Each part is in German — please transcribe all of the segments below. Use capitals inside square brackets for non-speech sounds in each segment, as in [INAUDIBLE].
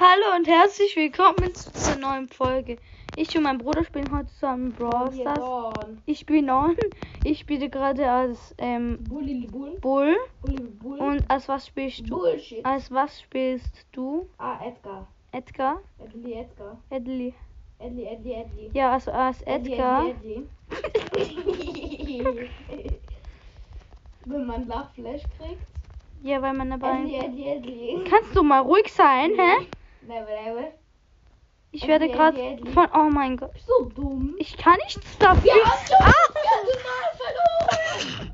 Hallo und herzlich willkommen zu dieser neuen Folge. Ich und mein Bruder spielen heute zusammen Brawl Wir Stars. Ich bin Non. Ich spiele gerade als ähm, Bulli Bull. Bull. Bulli Bull. Und als was spielst du? Bullshit. Als was spielst du? Ah, Edgar. Edgar? Edli Edgar. Edli. Edli Edli Edli. Ja, also als Edli, Edgar. Edli, Edli. [LAUGHS] Wenn man Lachflash kriegt. Ja, weil man dabei. Edli Edli Edli. Kannst du mal ruhig sein, hä? Ich werde gerade von. Oh mein Gott. Du dumm? Ich kann nichts dafür. Wir haben schon Ah! verloren.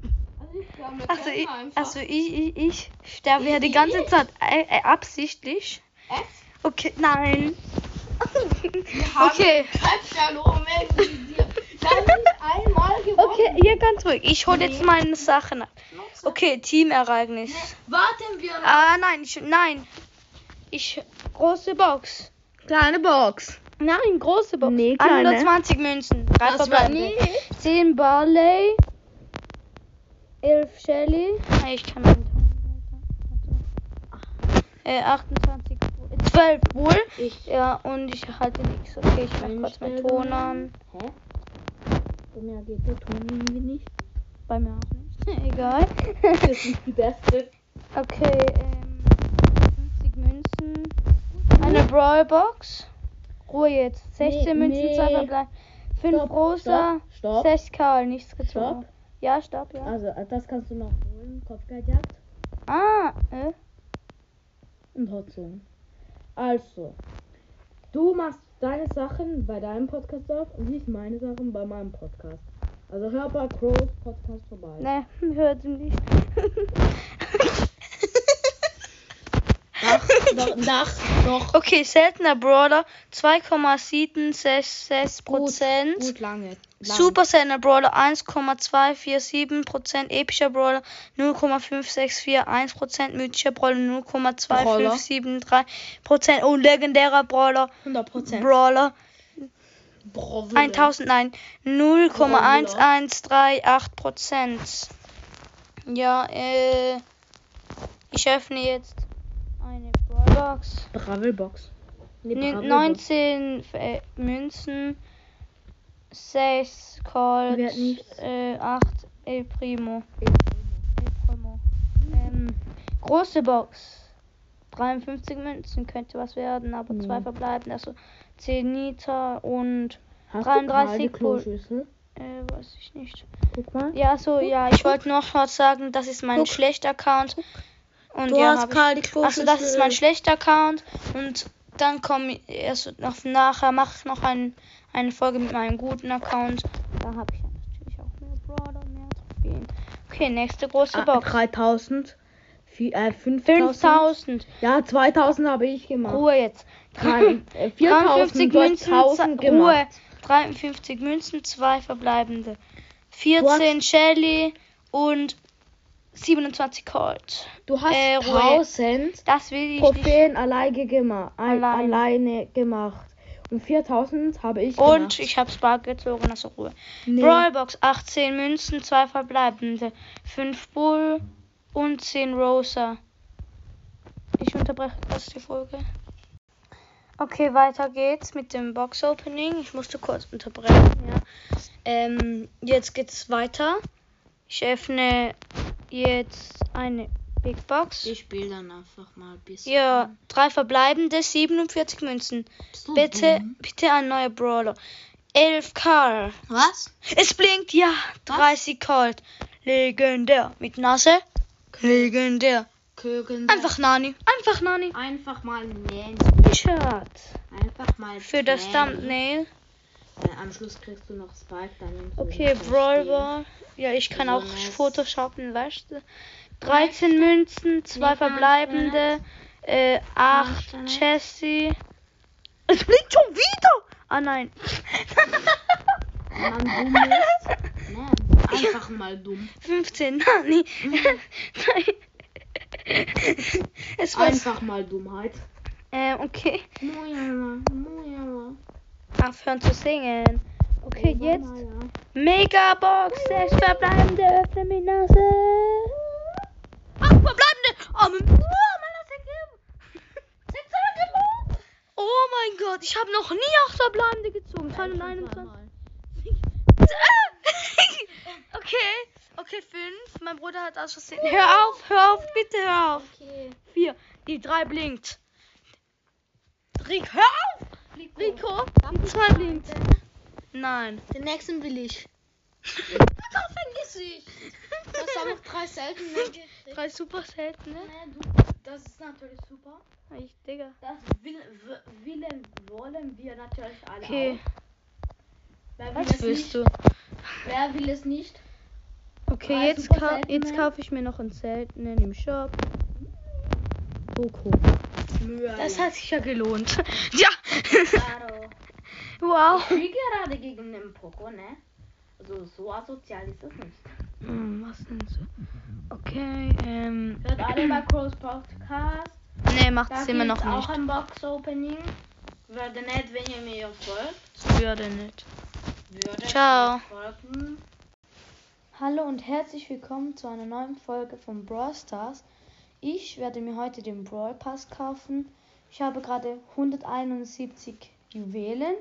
Also ich Also ich, also ich, ich, ich sterbe ja die ganze Zeit äh, äh, absichtlich. Echt? Okay, nein. Wir haben Okay. verloren. Okay, hier ganz ruhig. Ich hole jetzt Nee. meine Sachen ab. Okay, Teamereignis. Warten wir noch. Ah, nein, ich, nein. Ich, große Box. Kleine Box. Nein, große Box. Nee, kleine. 120 Münzen. Drei Das verbleibende. nie. 10 Barley. 11 Shelly. Ah, Ich kann nicht. Äh, 28. Bull- 12 Bull. Ich. Ja, und ich halte nichts. Okay, ich mach kurz meinen Ton an. Hä? Bei mir geht der Ton irgendwie nicht. Bei mir auch nicht. [LAUGHS] Egal. Das ist die beste. Okay, 50 Münzen. Eine Brawlbox. Ruhe jetzt. 16 Nee, Münzen, nee. 2 verbleiben. 5 Stopp, rosa, stopp, stopp. 6 Karl, nichts gezogen. Stopp. Ja, stopp, ja. Also, das kannst du noch holen. Kopfgeldjagd Ah, äh. und Hotzone. Also, du machst deine Sachen bei deinem Podcast auf und ich meine Sachen bei meinem Podcast. Also hör bei Crows Podcast vorbei. Ne, [LAUGHS] hört nicht. [LAUGHS] Nach, doch. okay, seltener Brawler, 2,76 Prozent. Gut lange. Lang. Super seltener Brawler 1,247%, epischer Brawler 0,5641%, mythischer Brawler 0,2573% und legendärer Brawler 100%. Brawler Bro, 1000, nein, 0,1138%. Ja, äh, ich öffne jetzt Brawlbox. Bravelbox. Nee, Bravelbox. 19 äh, Münzen, 6 Colt, äh, 8 El Primo. El Primo. Ähm, große Box. 53 Münzen könnte was werden, aber zwei Nee. verbleiben. Also 10 Nita und Hast 33 du gerade die Kloschüssel? äh, weiß ich nicht. Guck mal. Ja, so, ja, ich wollte noch was sagen, das ist mein Guck. Und Du ja, hast hab ich- also das ist mein schlechter Account und dann komme ich erst noch nachher mache ich noch ein, eine Folge mit meinem guten Account. Da habe ich natürlich auch mehr Brawler, mehr Trophäen. Okay, nächste große Ah, Box. 3000. Vi- Äh, 5000. 5000. Ja, 2000 habe ich gemacht. Ruhe jetzt. Nein, [LAUGHS] äh, 53 4000. Du hast Münzen, 1000 z- Ruhe. gemacht. 53 Münzen, zwei verbleibende. 14 Shelly und 27 Colt. Du hast Äh, Ruhe. 1000 Das will ich nicht. Trophäen alleine, gema ein, Alleine. alleine gemacht. Und 4000 habe ich gemacht. Und ich habe Spark gezogen, also Ruhe. Nee. Brawlbox 18 Münzen, 2 verbleibende, 5 Bull und 10 Rosa. Ich unterbreche kurz die Folge. Okay, weiter geht's mit dem Box Opening. Ich musste kurz unterbrechen, ja. Ähm, jetzt geht's weiter. Ich öffne jetzt eine Big Box. Ich spiele dann einfach mal ein bisschen. Ja, drei verbleibende, 47 Münzen. Bitte, dumm? bitte ein neuer Brawler. 11 Karl. Was? Es blinkt, ja. 30 Colt. Legendär. Mit Nase. Legendär. Kögen. Einfach Nani. Einfach Nani. Einfach mal. Shirt. Einfach mal. Für das nähen. Thumbnail. Äh, am Schluss kriegst du noch Spike, dann Okay, das Brawler. Ja, ich kann auch Photoshoppen, weißt du. 13 Münzen, 2 Nicht verbleibende, äh, 8 Nicht Jessie. Es blinkt schon wieder! Ah nein. Spiel. Wenn man dumm ist. Einfach mal dumm. 15, Nani. Nein. es war. Einfach mal Dummheit. Äh, okay. Mujala, mujala. Aufhören zu singen. Okay, Ja, jetzt. ja. Megabox, 6 verbleibende, öffne mit Nase. 8 verbleibende. Oh, mein, oh, mein Nase gegeben. 6 gemacht. mein Gott, ich habe noch nie Achterbleibende gezogen. 221. Zweimal. [LAUGHS] okay, okay, 5. Mein Bruder hat aus Versehen. Hör auf, hör auf, bitte hör auf. Okay. 4. Die 3 blinkt. Rico, hör auf! Rico, die 2 blinkt. Nein. Den nächsten will ich. [LAUGHS] Darauf vergiss ich. Du hast auch noch drei seltene gekriegt. [LAUGHS] Drei super seltene. Nee, du, das ist natürlich super. Ich, Digga. Das will, willen, wollen wir natürlich alle Okay, auch. Wer will, was es willst nicht? du? Wer will es nicht? Okay, Drei jetzt, seltene. jetzt kaufe ich mir noch ein seltenen im Shop. Boko. Das hat sich ja gelohnt. [LAUGHS] ja. Wow. Ich spiele gerade gegen den Poco, ne? Also so asozial ist das nicht. Hm, was denn so? Okay, ähm. Hört alle bei Crows Podcast. Nee, macht es immer noch gibt's auch nicht. ein Box-Opening. Würde nett, wenn ihr mir folgt. Würde nicht. Würde Ciao. folgen. Hallo und herzlich willkommen zu einer neuen Folge von Brawl Stars. Ich werde mir heute den Brawl Pass kaufen. Ich habe gerade 171 Juwelen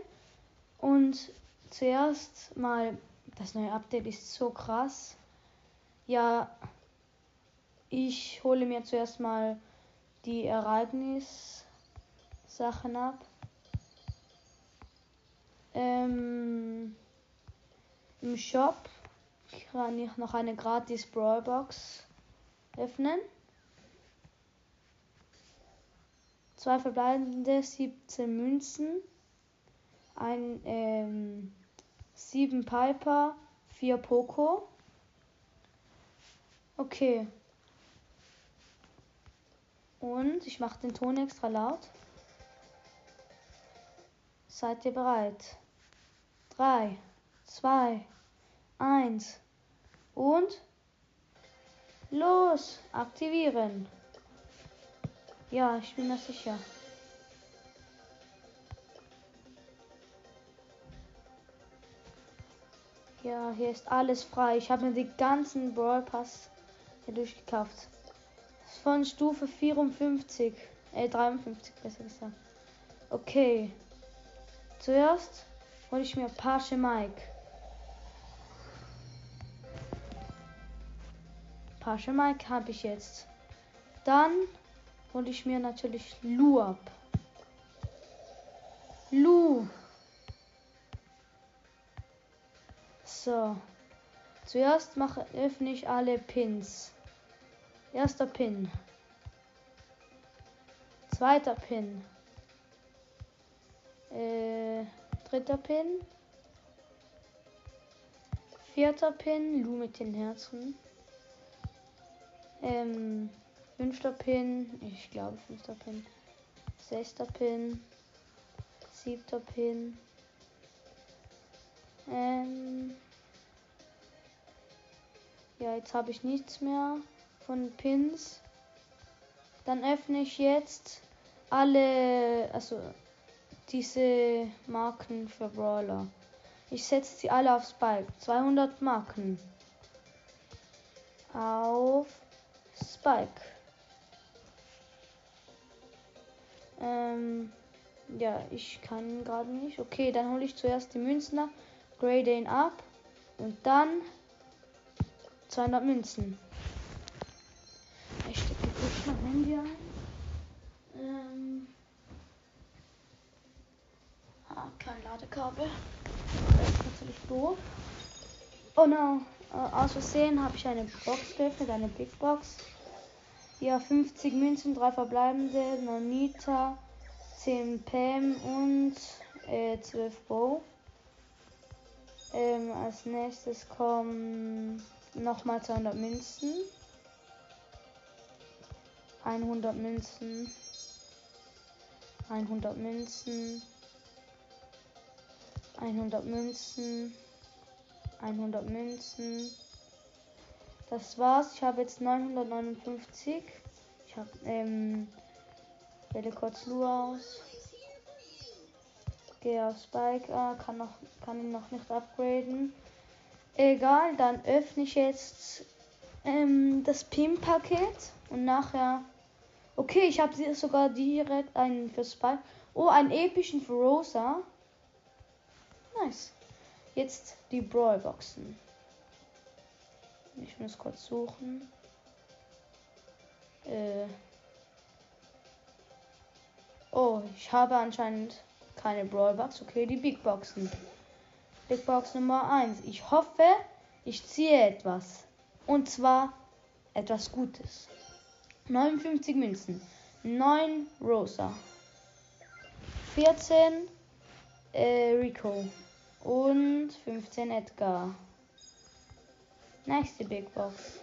und zuerst mal das neue Update ist so krass. Ja, ich hole mir zuerst mal die Ereignissachen ab. Ähm, Im Shop kann ich noch eine gratis Brawlbox öffnen. Zwei verbleibende 17 Münzen. Ein ähm, 7 Piper, 4 Poco. Okay. Und ich mache den Ton extra laut. Seid ihr bereit? 3, 2, 1 und los, aktivieren. Ja, ich bin mir sicher. Ja, hier ist alles frei. Ich habe mir die ganzen Brawl Pass hier durchgekauft. Von Stufe 54, äh 53 besser gesagt. Okay. Zuerst hole ich mir Pasche Mike. Pasche Mike habe ich jetzt. Dann hole ich mir natürlich Lu ab. Lu. So. Zuerst mache, öffne ich alle Pins. Erster Pin. Zweiter Pin. Äh, dritter Pin. Vierter Pin. Lu mit den Herzen. Ähm, fünfter Pin. Ich glaube fünfter Pin. Sechster Pin. Siebter Pin. Ähm, ja, jetzt habe ich nichts mehr von Pins. Dann öffne ich jetzt alle, also diese Marken für Brawler. Ich setze sie alle auf Spike. 200 Marken. Auf Spike. Ähm, ja, ich kann gerade nicht. Okay, dann hole ich zuerst die Münzen ab, ihn ab und dann 200 Münzen. Ich stecke kurz mein Handy ein. Ähm, ah, kein Ladekabel. Das ist natürlich doof. Oh no, äh, aus Versehen habe ich eine Box geöffnet, eine Big Box. Ja, 50 Münzen, 3 verbleibende, Nonita, 10 Pam und äh, 12 Bow. Ähm, als nächstes kommen nochmal 200 Münzen. 100 Münzen. 100 Münzen. 100 Münzen. 100 Münzen. Das war's. Ich habe jetzt 959. Ich habe, ähm, wähle kurz Lu aus. Gehe auf Spike. Ah, kann, noch, kann ihn noch nicht upgraden. Egal, dann öffne ich jetzt ähm, das PIM-Paket und nachher. Okay, ich habe sogar direkt einen für Spike Oh, einen epischen für Rosa. Nice. Jetzt die Brawl-Boxen. Ich muss kurz suchen. Äh. Oh, ich habe anscheinend keine Brawlbox. Okay, die Big Boxen. Big Box Nummer 1. Ich hoffe, ich ziehe etwas. Und zwar etwas Gutes. 59 Münzen. 9 Rosa. 14 äh, Rico. Und 15 Edgar. Nächste Big Box.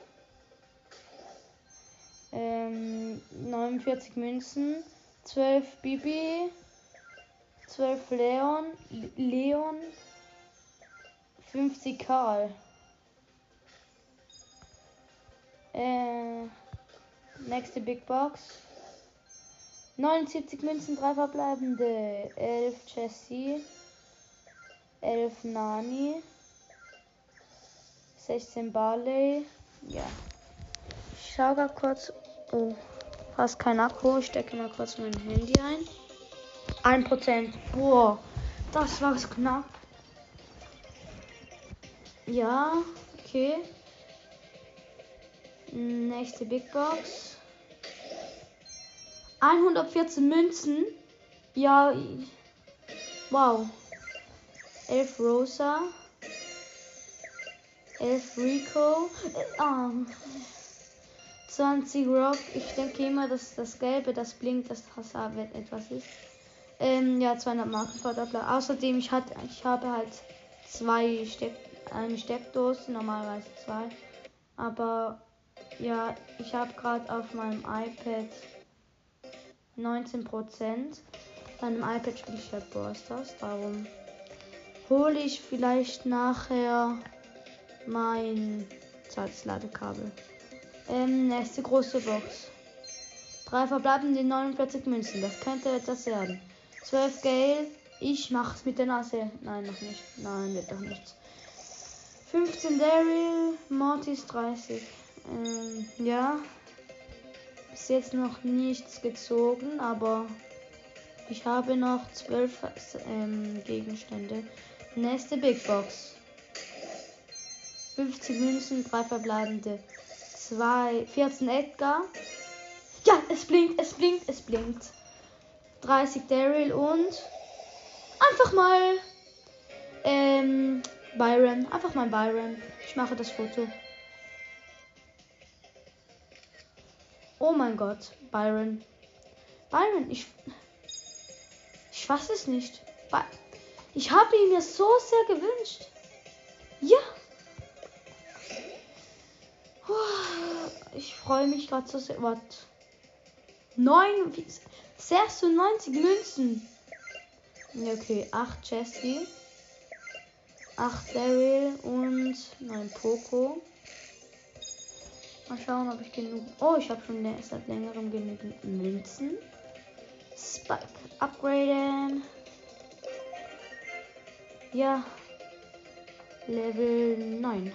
Ähm, 49 Münzen. 12 Bibi. 12 Leon. Leon. 50 Karl. Äh, nächste Big Box. 79 Münzen, 3 verbleibende. 11 Jessie. 11 Nani. 16 Barley. Ja. Ich schau grad kurz. Oh, fast kein Akku. Ich stecke mal kurz mein Handy ein. 1%. Boah, das war knapp. Ja, okay. Nächste Big Box. 114 Münzen. Ja. Wow. 11 Rosa. 11 Rico. Äh, ah. 20 Rock. Ich denke immer, dass das Gelbe, das blinkt, dass Hasar etwas ist. Ähm, ja, 200 Marken Verdoppler. Außerdem, ich, hatte, ich habe halt zwei Steck, eine Steckdose, normalerweise zwei. Aber ja, ich habe gerade auf meinem iPad 19%. Bei einem iPad spiele ich halt Brawl darum hole ich vielleicht nachher mein zweites Ladekabel. Ähm, nächste große Box. Drei verbleibende 49 Münzen. Das könnte etwas werden. 12 Geld. Ich mach's mit der Nase. Nein, noch nicht. Nein, wird doch nichts. 15 Daryl. Mortis 30. Ähm, ja. Bis jetzt noch nichts gezogen, aber ich habe noch 12 ähm, Gegenstände. Nächste Big Box. 50 Münzen, 3 verbleibende. 2, 14 Edgar. Ja, es blinkt, es blinkt, es blinkt. 30 Daryl und einfach mal ähm, Byron. Einfach mal Byron. Ich mache das Foto. Oh mein Gott, Byron. Byron, ich. Ich weiß es nicht. Ich habe ihn mir so sehr gewünscht. Ja. Ich freue mich gerade so sehr. Was? 9. 96 Münzen. Okay, 8 Jessie. 8 Daryl und 9 Poco. Mal schauen, ob ich genug. Oh, ich habe schon seit längerem genügend Münzen. Spike upgraden. Ja. Level 9.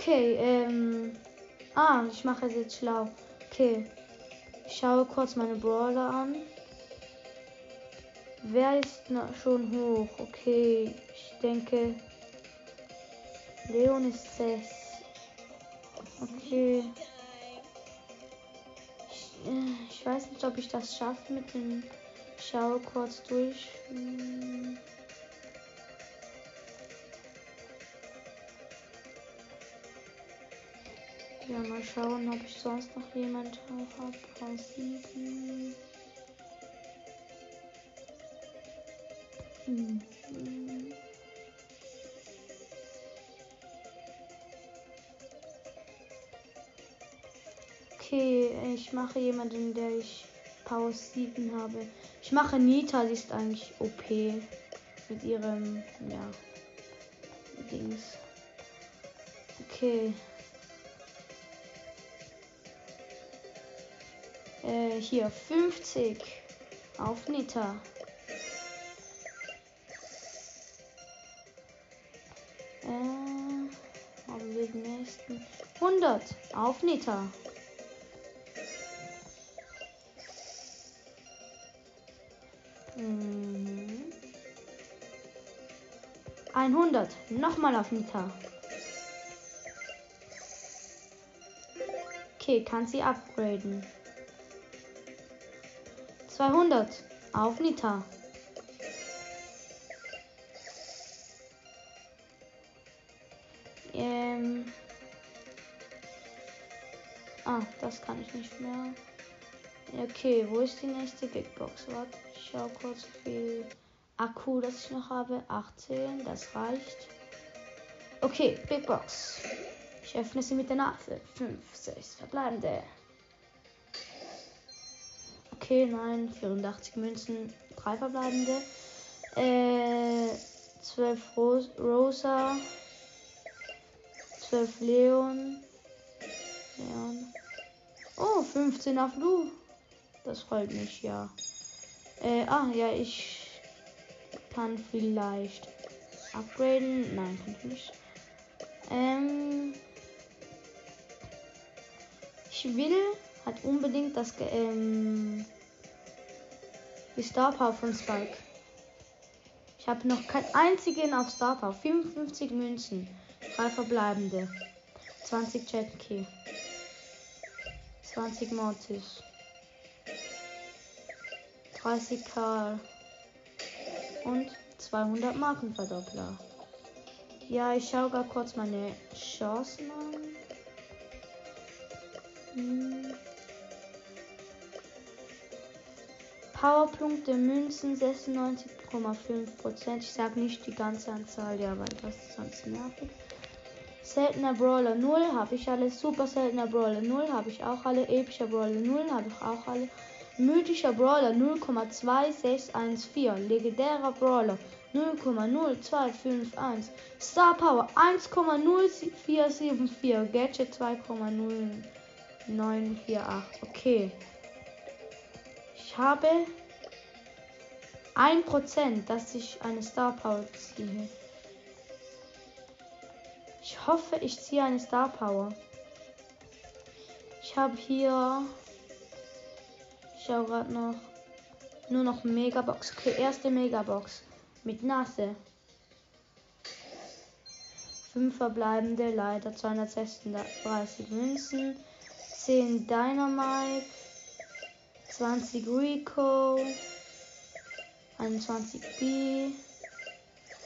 Okay, ähm. Ah, ich mache es jetzt schlau. Okay. Ich schaue kurz meine Brawler an. Wer ist noch schon hoch? Okay, ich denke. Leon ist 6. Okay. Ich, äh, ich, weiß nicht, ob ich das schaffe mit dem. Schau kurz durch. Hm. Ja, mal schauen, ob ich sonst noch jemand habe. Pausieren. Hm. Okay, ich mache jemanden, der ich Power 7 habe. Ich mache Nita, die ist eigentlich OP. Mit ihrem, ja, Dings. Okay. Äh, hier 50 auf Nita. Äh, haben wir den nächsten 100 auf Nita. Mhm. 100. Nochmal auf Nita. Okay, kann sie upgraden. 200. Auf Nita. Ähm. Ah, das kann ich nicht mehr. Okay, wo ist die nächste Big Box? Warte, ich schau kurz, wie viel Akku das ich noch habe. 18, das reicht. Okay, Big Box. Ich öffne sie mit der Nase. 5, 6 verbleibende. Okay, nein, 84 Münzen, 3 verbleibende. Äh, 12 Ros Rosa. 12 Leon. Leon. Oh, 15 auf Lu. Das freut mich, ja. Äh, ah, ja, ich kann vielleicht upgraden. Nein, kann ich nicht. Ähm, ich will halt unbedingt das, ähm, die Star Power von Spike. Ich habe noch keinen einzigen auf Star Power. 55 Münzen. Drei verbleibende. 20 Jet Key. 20 Mortis. 30 Karl. Und 200 Markenverdoppler. Ja, ich schaue gar kurz meine Chancen an. Hm. Powerpunkte Münzen 96,5%. Ich sag nicht die ganze Anzahl, ja, weil das ist sonst nervig. Seltener Brawler 0 habe ich alle. Super seltener Brawler 0 habe ich auch alle. Epischer Brawler 0 habe ich auch alle. Mythischer Brawler 0,2614. Legendärer Brawler 0,0251. Star Power 1,0474. Gadget 2,0948. Okay. Ich habe 1%, dass ich eine Star Power ziehe. Ich hoffe, ich ziehe eine Star Power. Ich habe hier. Ich schau gerade noch. Nur noch Megabox. Okay, erste Megabox. Mit Nase. Fünf verbleibende, leider 236 Münzen. 10 Dynamite. 20 Rico. 21 B.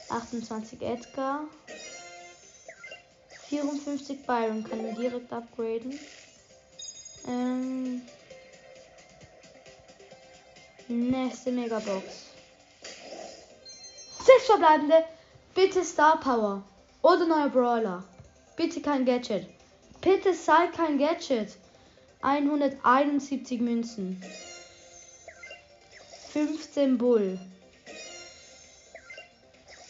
28 Edgar. 54 Byron kann ich direkt upgraden. Ähm, nächste Megabox. Sechs verbleibende. Bitte Star Power. Oder neuer Brawler. Bitte kein Gadget. Bitte sei kein Gadget. 171 Münzen. 15 Bull.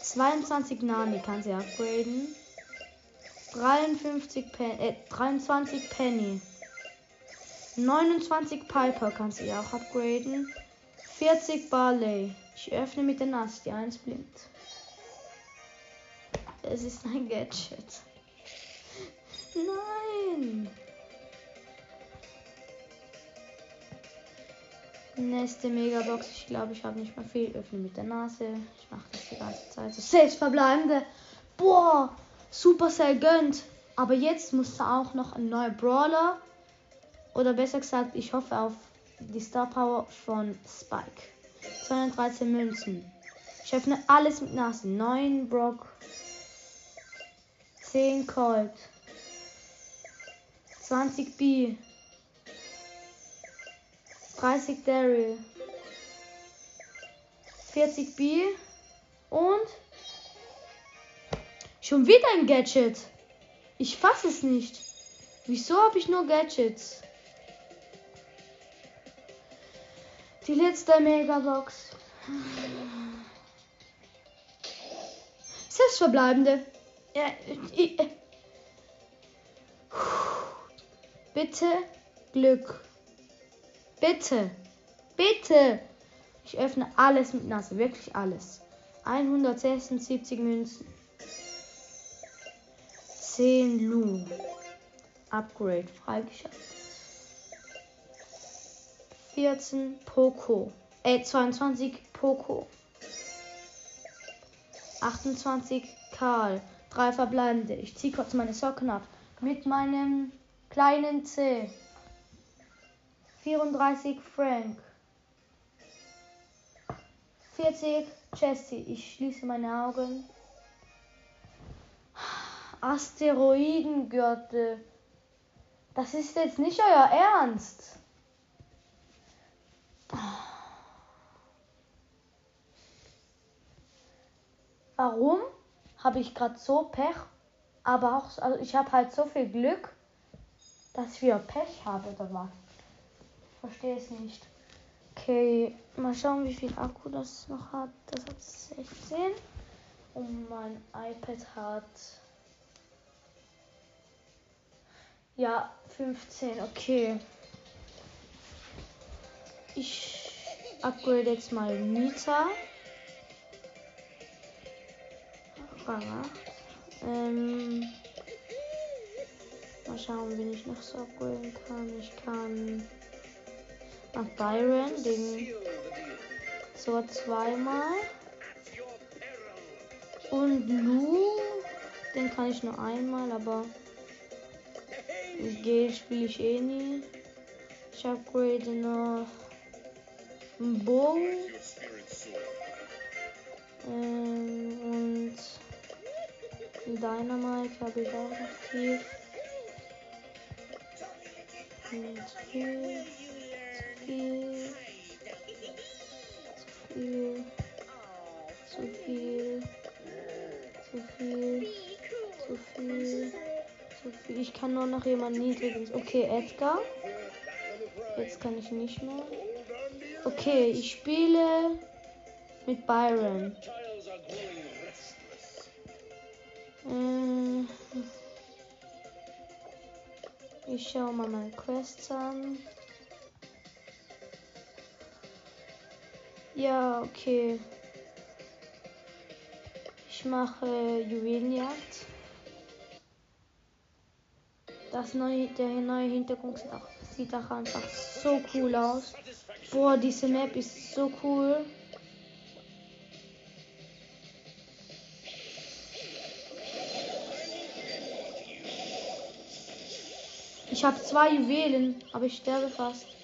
22 Nani kann sie upgraden. 53 Pen äh, 23 Penny. 29 Piper kann sie auch upgraden. 40 Barley. Ich öffne mit der Nass, die 1 blinkt. Es ist ein Gadget. [LAUGHS] Nein! Nächste Megabox. Ich glaube, ich habe nicht mehr viel. Öffne mit der Nase. Ich mache das die ganze Zeit. So sechs verbleibende. Boah! Supercell gönnt. Aber jetzt muss da auch noch ein neuer Brawler. Oder besser gesagt, ich hoffe auf die Star Power von Spike. 213 Münzen. Ich öffne alles mit Nase. 9 Brock. 10 Colt. 20 B. 30 Daryl. 40 B. Und Schon wieder ein Gadget. Ich fasse es nicht. Wieso habe ich nur Gadgets? Die letzte Megabox. Sechs verbleibende. Ja, ich, bitte Glück. Bitte. Bitte. Ich öffne alles mit Nase. Wirklich alles. 176 Münzen. 10 Lu. Upgrade freigeschaltet. 14 Poco. Äh, 22 Poco. 28 Karl. Drei verbleibende. Ich ziehe kurz meine Socken ab. Mit meinem kleinen C. 34 Frank. 40 Jesse. Ich schließe meine Augen. Asteroidengürtel. Das ist jetzt nicht euer Ernst. Warum habe ich gerade so Pech? Aber auch, also ich habe halt so viel Glück, dass wir Pech haben oder was? Verstehe es nicht. Okay, mal schauen, wie viel Akku das noch hat. Das hat 16. Und mein iPad hat. Ja, 15. Okay. Ich upgrade jetzt mal Nita. Rang 8. Ähm, mal schauen, wen ich noch so upgraden kann. Ich kann nach Byron, den so zweimal. Und Lu, den kann ich nur einmal, aber Gale spiele ich eh nie. Ich upgrade noch Bo. Ähm, und Dynamite habe ich auch aktiv. Und zu viel, zu viel, zu viel, zu viel, zu viel, zu viel. Ich kann nur noch jemand niedriges. Okay, Edgar. Jetzt kann ich nicht mehr. Okay, ich spiele mit Byron. Äh, Ich schaue mal meine Quests an. Ja, okay. Ich mache Juwelenjagd. Das neue, der neue Hintergrund sieht auch, einfach so cool aus. Boah, diese Map ist so cool. Ich habe zwei Juwelen, aber ich sterbe fast.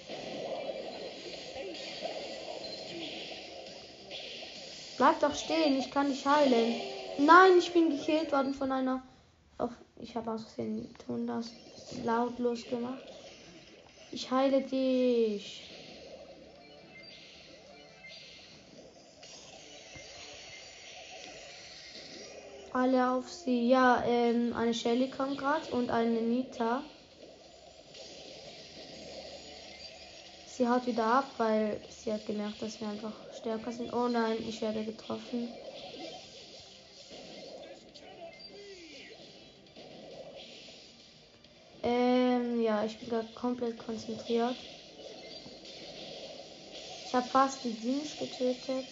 Bleib doch stehen, ich kann dich heilen. Nein, ich bin gekillt worden von einer. Auf, ich habe aus Versehen tun das lautlos gemacht. Ich heile dich. Alle auf sie. Ja, ähm, eine Shelly kommt gerade und eine Nita. Sie haut wieder ab, weil sie hat gemerkt, dass wir einfach stärker sind. Oh nein, ich werde getroffen. Ähm, ja, ich bin gerade komplett konzentriert. Ich habe fast die Dings getötet.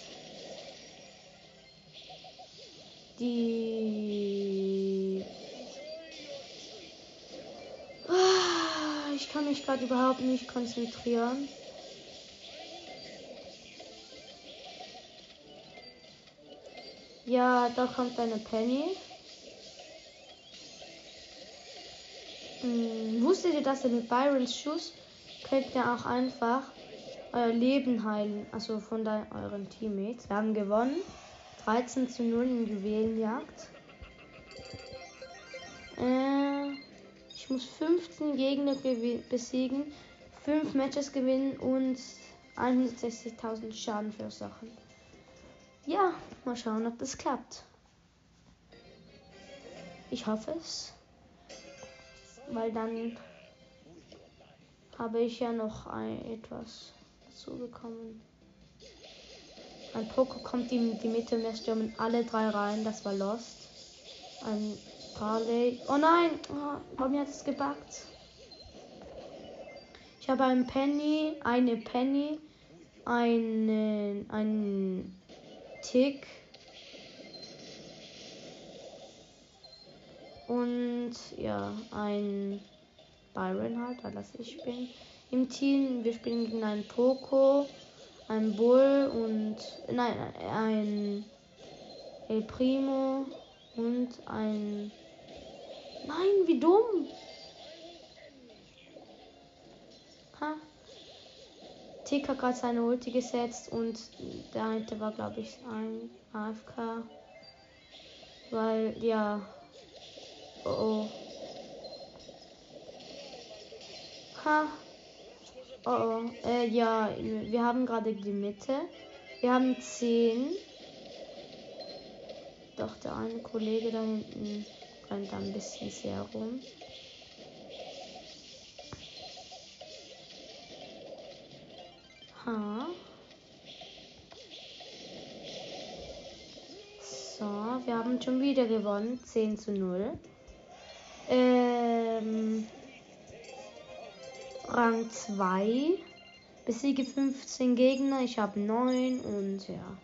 Die. Ich kann mich gerade überhaupt nicht konzentrieren. Ja, da kommt eine Penny. Hm, wusstet ihr, dass ihr mit Byrons Schuss könnt ihr auch einfach euer Leben heilen, also von dein, euren Teammates. Wir haben gewonnen. 13 zu 0 in Juwelenjagd. Äh, muss 15 Gegner besiegen, 5 Matches gewinnen und 160.000 Schaden verursachen. Ja, mal schauen, ob das klappt. Ich hoffe es. Weil dann habe ich ja noch ein, etwas dazu bekommen. Ein Poco kommt in die Mitte und wir stürmen alle drei rein. Das war Lost. Ein Parley. Oh nein! Oh, bei mir hat es gebackt. Ich habe einen Penny, eine Penny, einen, einen Tick und ja, ein Byron halt, weil das ich bin. Im Team, wir spielen gegen einen Poco, ein Bull und nein, ein El Primo und ein Nein, wie dumm. Ha. Tick hat gerade seine Ulti gesetzt und der eine war glaube ich ein AFK. Weil ja. Oh oh. Ha. Oh oh. Äh, ja, wir haben gerade die Mitte. Wir haben 10. Doch, der eine Kollege da hinten rennt ein bisschen sehr rum. Ha. So, wir haben schon wieder gewonnen. 10 zu 0. Ähm, Rang 2. Besiege 15 Gegner. Ich habe 9 und ja.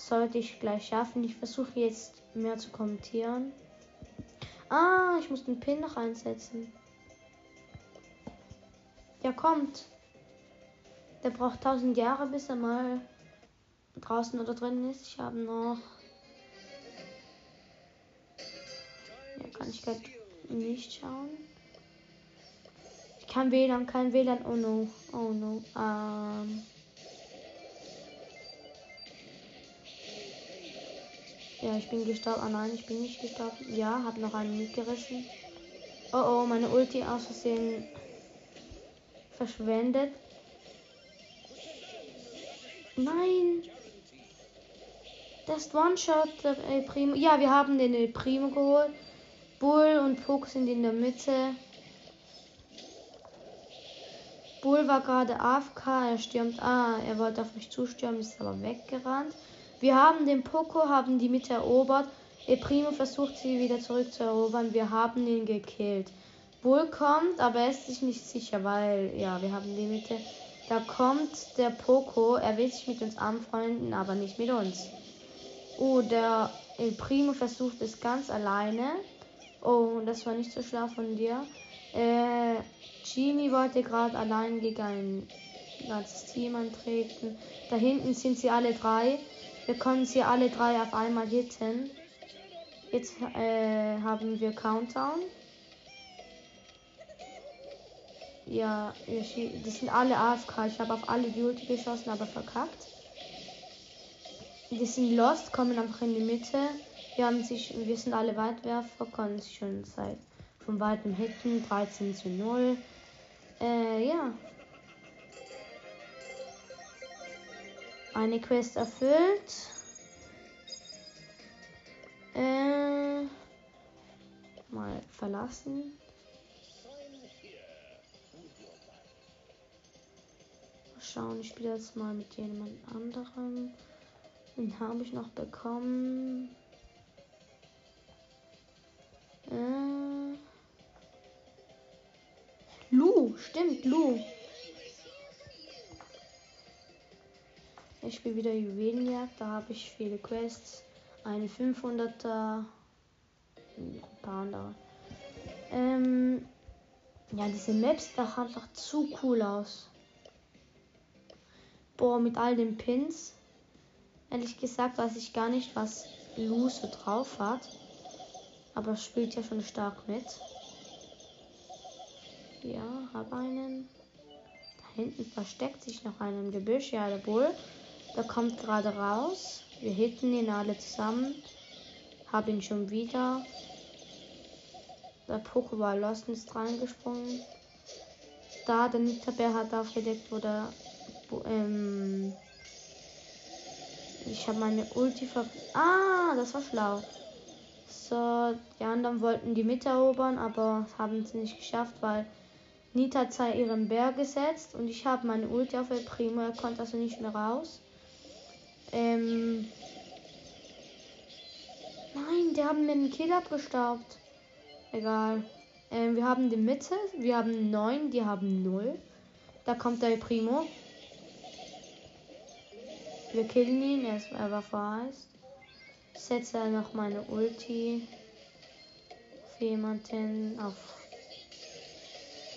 Sollte ich gleich schaffen. Ich versuche jetzt mehr zu kommentieren. Ah, ich muss den Pin noch einsetzen. Ja, kommt. Der braucht 1000 Jahre, bis er mal draußen oder drin ist. Ich habe noch. Ja, kann ich gerade nicht schauen. Ich kann WLAN, kein WLAN. Oh no. Oh no. Ähm. Ja, ich bin gestorben. Ah nein, ich bin nicht gestorben. Ja, hab noch einen mitgerissen. Oh oh, meine Ulti aus Versehen verschwendet. Nein. Das One-Shot, der El Primo. Ja, wir haben den El Primo geholt. Bull und Puck sind in der Mitte. Bull war gerade AFK, er stürmt. Ah, er wollte auf mich zustürmen, ist aber weggerannt. Wir haben den Poco, haben die Mitte erobert. El Primo versucht sie wieder zurückzuerobern. Wir haben ihn gekillt. Bull kommt, aber er ist sich nicht sicher, weil ja, wir haben die Mitte. Da kommt der Poco. Er will sich mit uns anfreunden, aber nicht mit uns. Oh, der El Primo versucht es ganz alleine. Oh, das war nicht so schlau von dir. Äh, Genie wollte gerade allein gegen ein ganzes Team antreten. Da hinten sind sie alle drei. Wir können sie alle drei auf einmal hitten. Jetzt äh, haben wir Countdown. Ja, die sind alle AFK. Ich habe auf alle die Ulti geschossen, aber verkackt. Die sind lost, kommen einfach in die Mitte. Wir haben sich, wir sind alle Weitwerfer, konnten sich schon seit von weitem hitten. 13 zu 0. Äh, ja. Eine Quest erfüllt. Äh, mal verlassen. Mal schauen, ich spiele jetzt mal mit jemand anderem. Den habe ich noch bekommen. Äh, Lu, stimmt, Lu. Spiele wieder Juwelenjagd, da habe ich viele Quests. Eine 500er, ein paar andere. Ähm, ja, diese Maps, da einfach zu cool aus. Boah, mit all den Pins. Ehrlich gesagt weiß ich gar nicht, was Lu so drauf hat. Aber spielt ja schon stark mit. Ja, hab einen. Da hinten versteckt sich noch einer im Gebüsch. Ja, der Bull. Der kommt gerade raus. Wir hitten ihn alle zusammen. Hab ihn schon wieder. Der Pokéball Lost ist reingesprungen. Da, der Nitterbär hat aufgedeckt, wo der. Ähm, ich habe meine Ulti ver. Ah, das war schlau. So, die anderen wollten die Mitte erobern, aber haben sie nicht geschafft, weil Nita hat ihren Bär gesetzt und ich habe meine Ulti auf El Primo. Er konnte also nicht mehr raus. Ähm. Nein, die haben mir einen Kill abgestaubt. Egal. Ähm, wir haben die Mitte. Wir haben 9, die haben 0. Da kommt der Primo. Wir killen ihn. Er, ist, er war verheißt. Ich setze noch meine Ulti. Auf jemanden. Auf.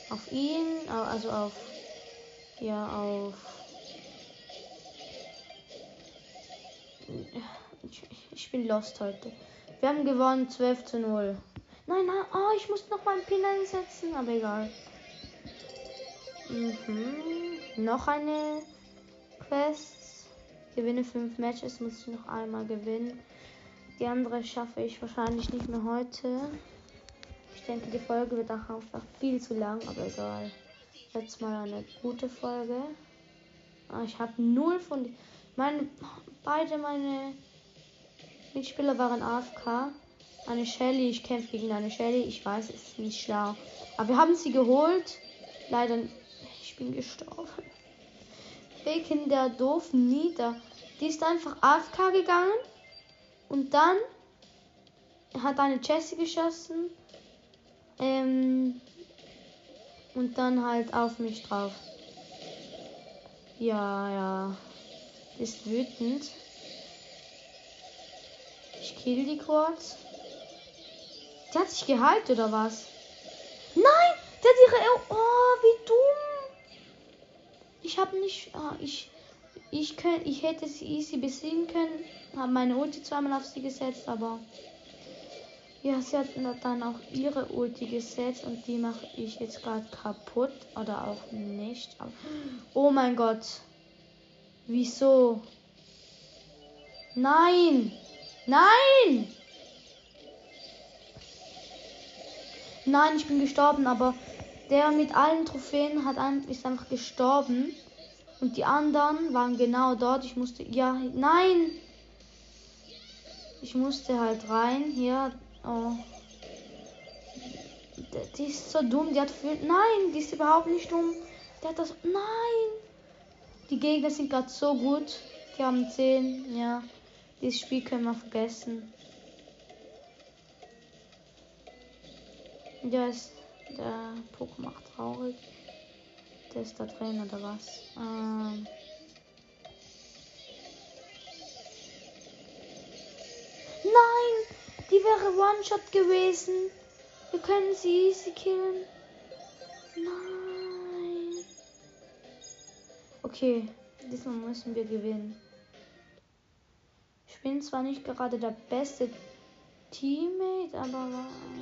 Auf ihn. Also auf. ja auf. Ich, bin lost heute. Wir haben gewonnen 12 zu 0. Nein, nein, oh, ich muss noch mal einen Pin einsetzen, aber egal. Mhm. Noch eine Quest. Gewinne 5 Matches, muss ich noch einmal gewinnen. Die andere schaffe ich wahrscheinlich nicht mehr heute. Ich denke, die Folge wird auch einfach viel zu lang, aber egal. Jetzt mal eine gute Folge. Ah, ich habe null von. Meine, beide meine Mitspieler waren AFK. Eine Shelly, ich kämpfe gegen eine Shelly. Ich weiß, es ist nicht schlau. Aber wir haben sie geholt. Leider, ich bin gestorben. Wegen der doofen Nieder. Die ist einfach AFK gegangen. Und dann hat eine Jessie geschossen. Ähm, und dann halt auf mich drauf. Ja, ja. Ist wütend. Ich kill die kurz. Die hat sich geheilt oder was? Nein! Der hat ihre. Oh, wie dumm! Ich habe nicht. Oh, ich. Ich, könnt, ich hätte sie easy besiegen können. Habe meine Ulti zweimal auf sie gesetzt, aber. Ja, sie hat dann auch ihre Ulti gesetzt und die mache ich jetzt gerade kaputt. Oder auch nicht. Oh mein Gott. Wieso? Nein! Nein! Nein, ich bin gestorben, aber der mit allen Trophäen hat ein, ist einfach gestorben. Und die anderen waren genau dort. Ich musste. Ja, nein! Ich musste halt rein. Hier. Oh. Die ist so dumm. Die hat. Nein, die ist überhaupt nicht dumm. Der hat das. Nein! Die Gegner sind gerade so gut. Die haben 10. Ja. Dieses Spiel können wir vergessen. Der ist. Der Pokémon traurig. Der ist da drin oder was? Ähm. Nein! Die wäre One-Shot gewesen. Wir können sie easy killen. Nein. Okay, diesmal müssen wir gewinnen. Ich bin zwar nicht gerade der beste Teammate, aber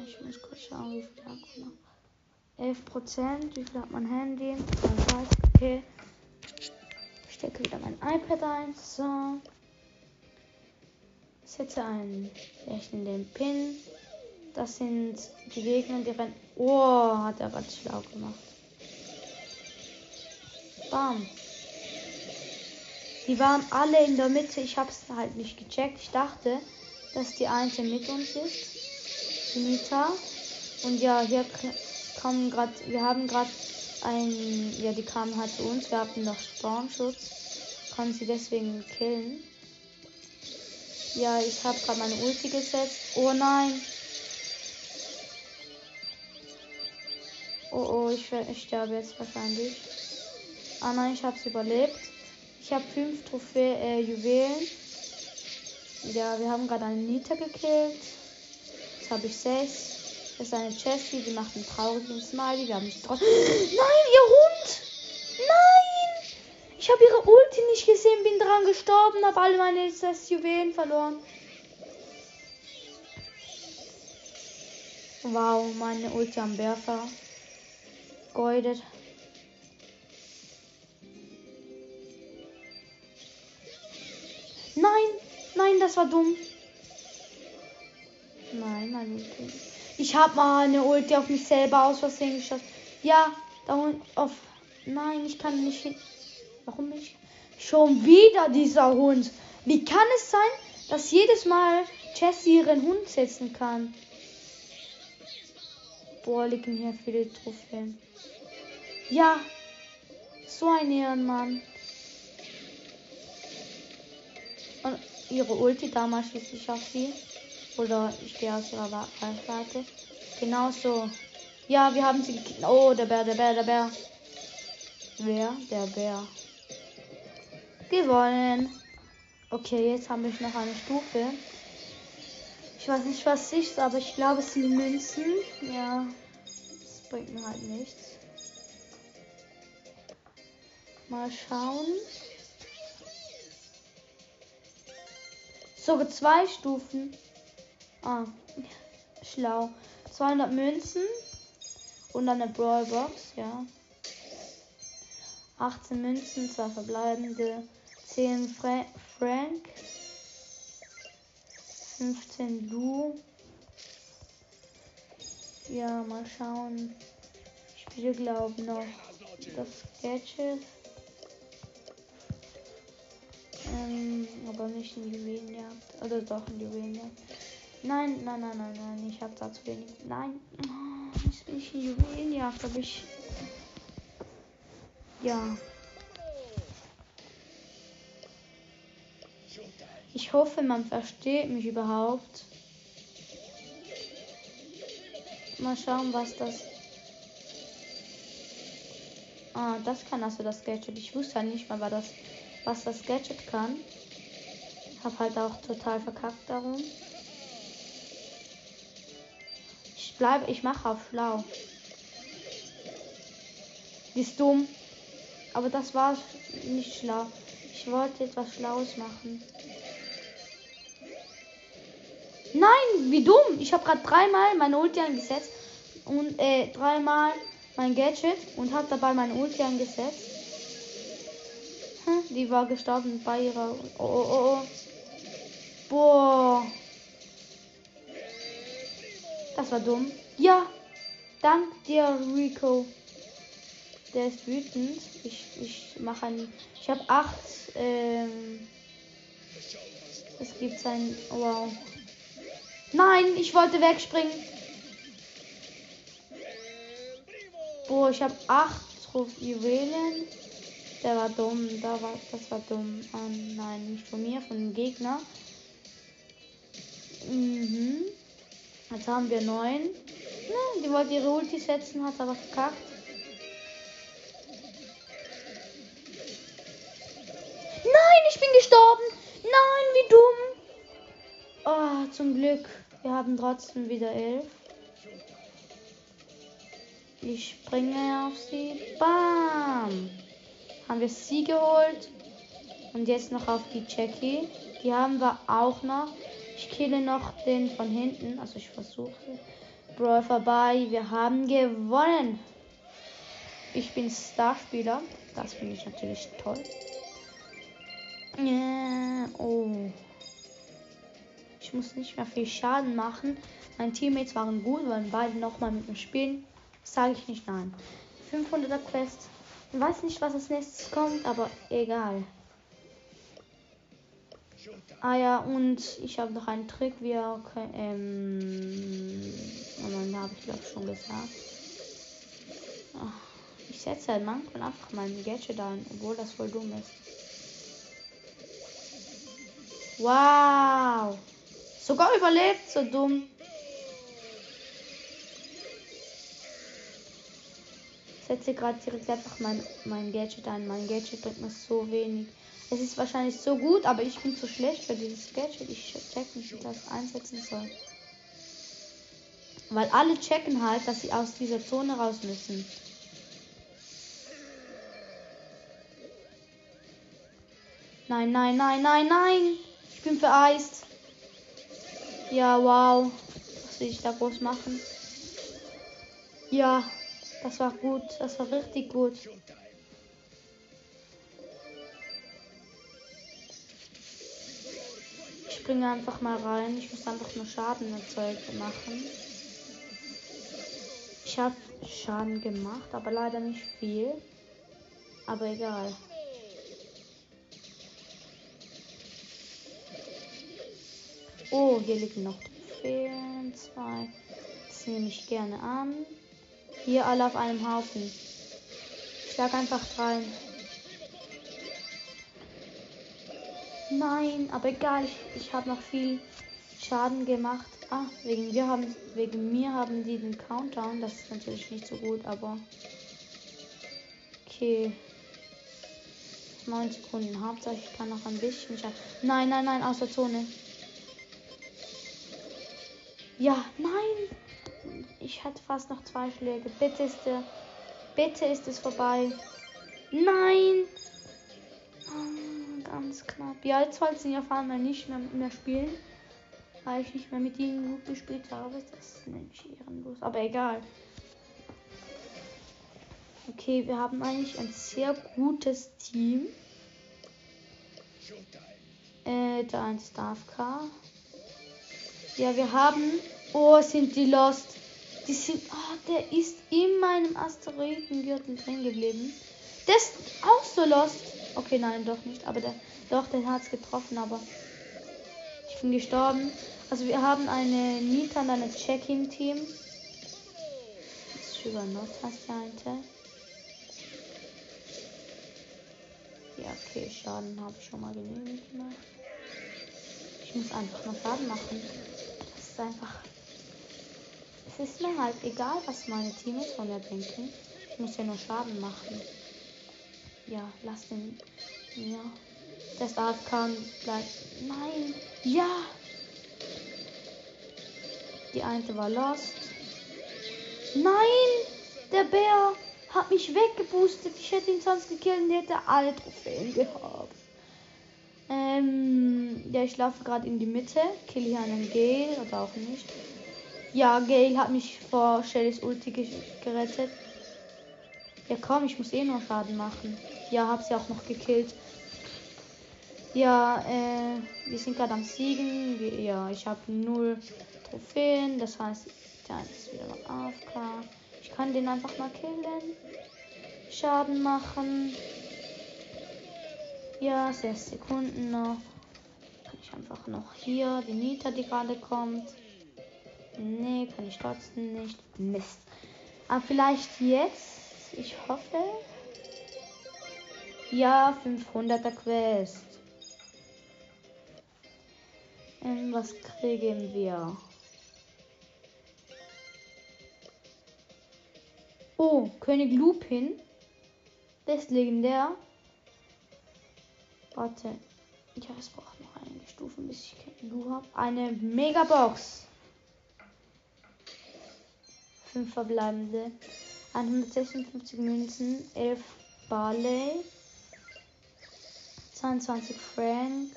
ich muss kurz schauen, wie viel man noch. 11 Prozent, viel hat mein Handy? Okay. Ich stecke wieder mein iPad ein. So. Setze einen lächelnden Pin. Das sind die Gegner, die rennen. Oh, hat er gerade schlau gemacht. Bam. Die waren alle in der Mitte. Ich habe es halt nicht gecheckt. Ich dachte, dass die eine mit uns ist. Die Mieter. Und ja, hier kommen gerade. Wir haben gerade ein. Ja, die kamen halt zu uns. Wir hatten noch Spawnschutz. Kann sie deswegen killen. Ja, ich habe gerade meine Ulti gesetzt. Oh nein. Oh oh, ich, ich sterbe jetzt wahrscheinlich. Ah nein, ich habe es überlebt. Ich habe fünf Trophäe äh, Juwelen. Ja, wir haben gerade einen Nita gekillt. Jetzt habe ich sechs. Das ist eine Jessie, die macht einen traurigen Smiley. Wir haben nicht drauf. [GASPS] Nein, ihr Hund! Nein! Ich habe ihre Ulti nicht gesehen, bin dran gestorben, habe alle meine Juwelen verloren. Wow, meine Ulti am Werfer. Geudet. Nein, nein, das war dumm. Nein, meine Ulti. Ich habe mal eine Ulti auf mich selber aus Versehen geschossen. Ja, da unten auf. Nein, ich kann nicht hin. Warum nicht? Schon wieder dieser Hund. Wie kann es sein, dass jedes Mal Jessie ihren Hund setzen kann? Boah, liegen hier viele Trophäen. Ja, so ein Ehrenmann. Und ihre Ulti, damals schieße ich auf sie. Oder ich gehe aus ihrer Reichweite. Genau so. Ja, wir haben sie gekillt. Oh, der Bär, der Bär, der Bär. Wer? Der Bär. Gewonnen. Okay, jetzt haben wir noch eine Stufe. Ich weiß nicht, was ist, aber ich glaube, es sind Münzen. Ja, das bringt mir halt nichts. Mal schauen. Sogar zwei Stufen. Ah, schlau. 200 Münzen und dann eine Brawlbox, ja. 18 Münzen, zwei verbleibende, 10 Fra Frank, 15 Lu. Ja, mal schauen. Ich spiele, glaube noch das Gadget. Ähm, aber nicht in Juwelenjagd. Oder doch in Juwelenjagd. Nein, nein, nein, nein, nein. Ich habe da zu wenig. Nein. Oh, ich bin nicht in Juwelenjagd, aber ich. Ja. Ich hoffe, man versteht mich überhaupt. Mal schauen, was das. Ah, das kann also das Gadget. Ich wusste ja nicht mal, was das, was das Gadget kann. Hab halt auch total verkackt darum. Ich bleibe, ich mache auf schlau. Die ist dumm. Aber das war nicht schlau. Ich wollte etwas Schlaues machen. Nein, wie dumm. Ich habe gerade dreimal meine Ulti angesetzt. Und äh, dreimal mein Gadget und habe dabei meine Ulti angesetzt. Die war gestorben bei ihrer. Oh, oh, oh, oh. Boah. Das war dumm. Ja. Dank dir, Rico. Der ist wütend. Ich, ich mache ein. Ich habe acht. Ähm, es gibt ein. Wow. Nein, ich wollte wegspringen. Boah, ich habe acht Juwelen. Der war dumm. Da war, das war dumm. Oh, nein, nicht von mir, von dem Gegner. Mhm. Jetzt haben wir neun. Na, die wollte ihre Ulti setzen, hat aber verkackt. Nein, ich bin gestorben. Nein, wie dumm. Oh, zum Glück. Wir haben trotzdem wieder elf. Ich springe auf sie. Bam. Haben wir sie geholt. Und jetzt noch auf die Jackie. Die haben wir auch noch. Ich kille noch den von hinten. Also ich versuche. Brawl vorbei. Wir haben gewonnen. Ich bin Starspieler. Das finde ich natürlich toll. Ja, oh. Ich muss nicht mehr viel Schaden machen. Meine Teammates waren gut, wollen beide nochmal mit mir spielen. Sage ich nicht nein. 500er Quest. Ich weiß nicht, was als nächstes kommt, aber egal. Ah ja, und ich habe noch einen Trick, wie ihr könnt, ähm, oh habe ich glaube schon gesagt. Ach, ich setze halt manchmal einfach mein Gadget ein, obwohl das voll dumm ist. Wow! Sogar überlebt, so dumm. Setze gerade direkt einfach mein, mein Gadget ein. Mein Gadget bringt mir so wenig. Es ist wahrscheinlich so gut, aber ich bin zu schlecht für dieses Gadget. Ich check nicht, wie ich das einsetzen soll. Weil alle checken halt, dass sie aus dieser Zone raus müssen. Nein, nein, nein, nein, nein. Ich bin vereist. Ja, wow. Was will ich da groß machen? Ja, das war gut. Das war richtig gut. Ich springe einfach mal rein. Ich muss einfach nur Schaden erzeugt machen. Ich habe Schaden gemacht, aber leider nicht viel. Aber egal. Oh, hier liegen noch Trophäen. Zwei. Das nehme ich gerne an. Hier alle auf einem Haufen. Schlag einfach rein. Nein, aber egal, ich, ich habe noch viel Schaden gemacht. Ah, wegen, wir haben, wegen mir haben die den Countdown. Das ist natürlich nicht so gut, aber. Okay. 9 Sekunden. Hauptsache ich kann noch ein bisschen schaden. Nein, nein, nein, aus der Zone. Ja, nein. Ich hatte fast noch zwei Schläge. Bitte ist der. Bitte ist es vorbei. Nein! Oh, ganz knapp. Ja, jetzt wollte sie auf einmal nicht mehr, mehr spielen. Weil ich nicht mehr mit ihnen gut gespielt habe. Das ist nämlich ehrenlos. Aber egal. Okay, wir haben eigentlich ein sehr gutes Team. Äh, da ein Staff Car. Ja, wir haben. Oh, sind die Lost. Die sind. Oh, der ist in meinem Asteroidengürtel drin geblieben. Der ist auch so Lost. Okay, nein, doch nicht. Aber der. Doch, der hat es getroffen, aber. Ich bin gestorben. Also wir haben eine Nita und eine Check-in-Team. Sugar Not heißt der eine. Ja, okay, Schaden habe ich schon mal genügend gemacht. Ich muss einfach noch Schaden machen. Das ist einfach. Es ist mir halt egal, was meine Teammates von mir denken. Ich muss ja nur Schaden machen. Ja, lass den. Ja. Der Start kann gleich. Nein! Ja! Die eine war lost. Nein! Der Bär hat mich weggeboostet. Ich hätte ihn sonst gekillt und hätte alle Trophäen gehabt. Ähm, ja, ich laufe gerade in die Mitte. Kill hier einen Gale oder auch nicht. Ja, Gale hat mich vor Shellys Ulti gerettet. Ja, komm, ich muss eh nur Schaden machen. Ja, hab sie auch noch gekillt. Ja, äh, wir sind gerade am Siegen. Wir, ja, ich habe null Trophäen. Das heißt, der ist wieder mal AFK. Ich kann den einfach mal killen. Schaden machen. Ja, 6 Sekunden noch. Kann ich einfach noch hier die Nita, die gerade kommt. Nee, kann ich trotzdem nicht. Mist. Aber vielleicht jetzt. Ich hoffe. Ja, 500er Quest. Ähm, was kriegen wir? Oh, König Lupin. Der ist legendär. Warte. Ja, es braucht noch einige Stufen, bis ich Lu habe. Eine Megabox. Fünf verbleibende. 156 Münzen, 11 Barley, 22 Frank,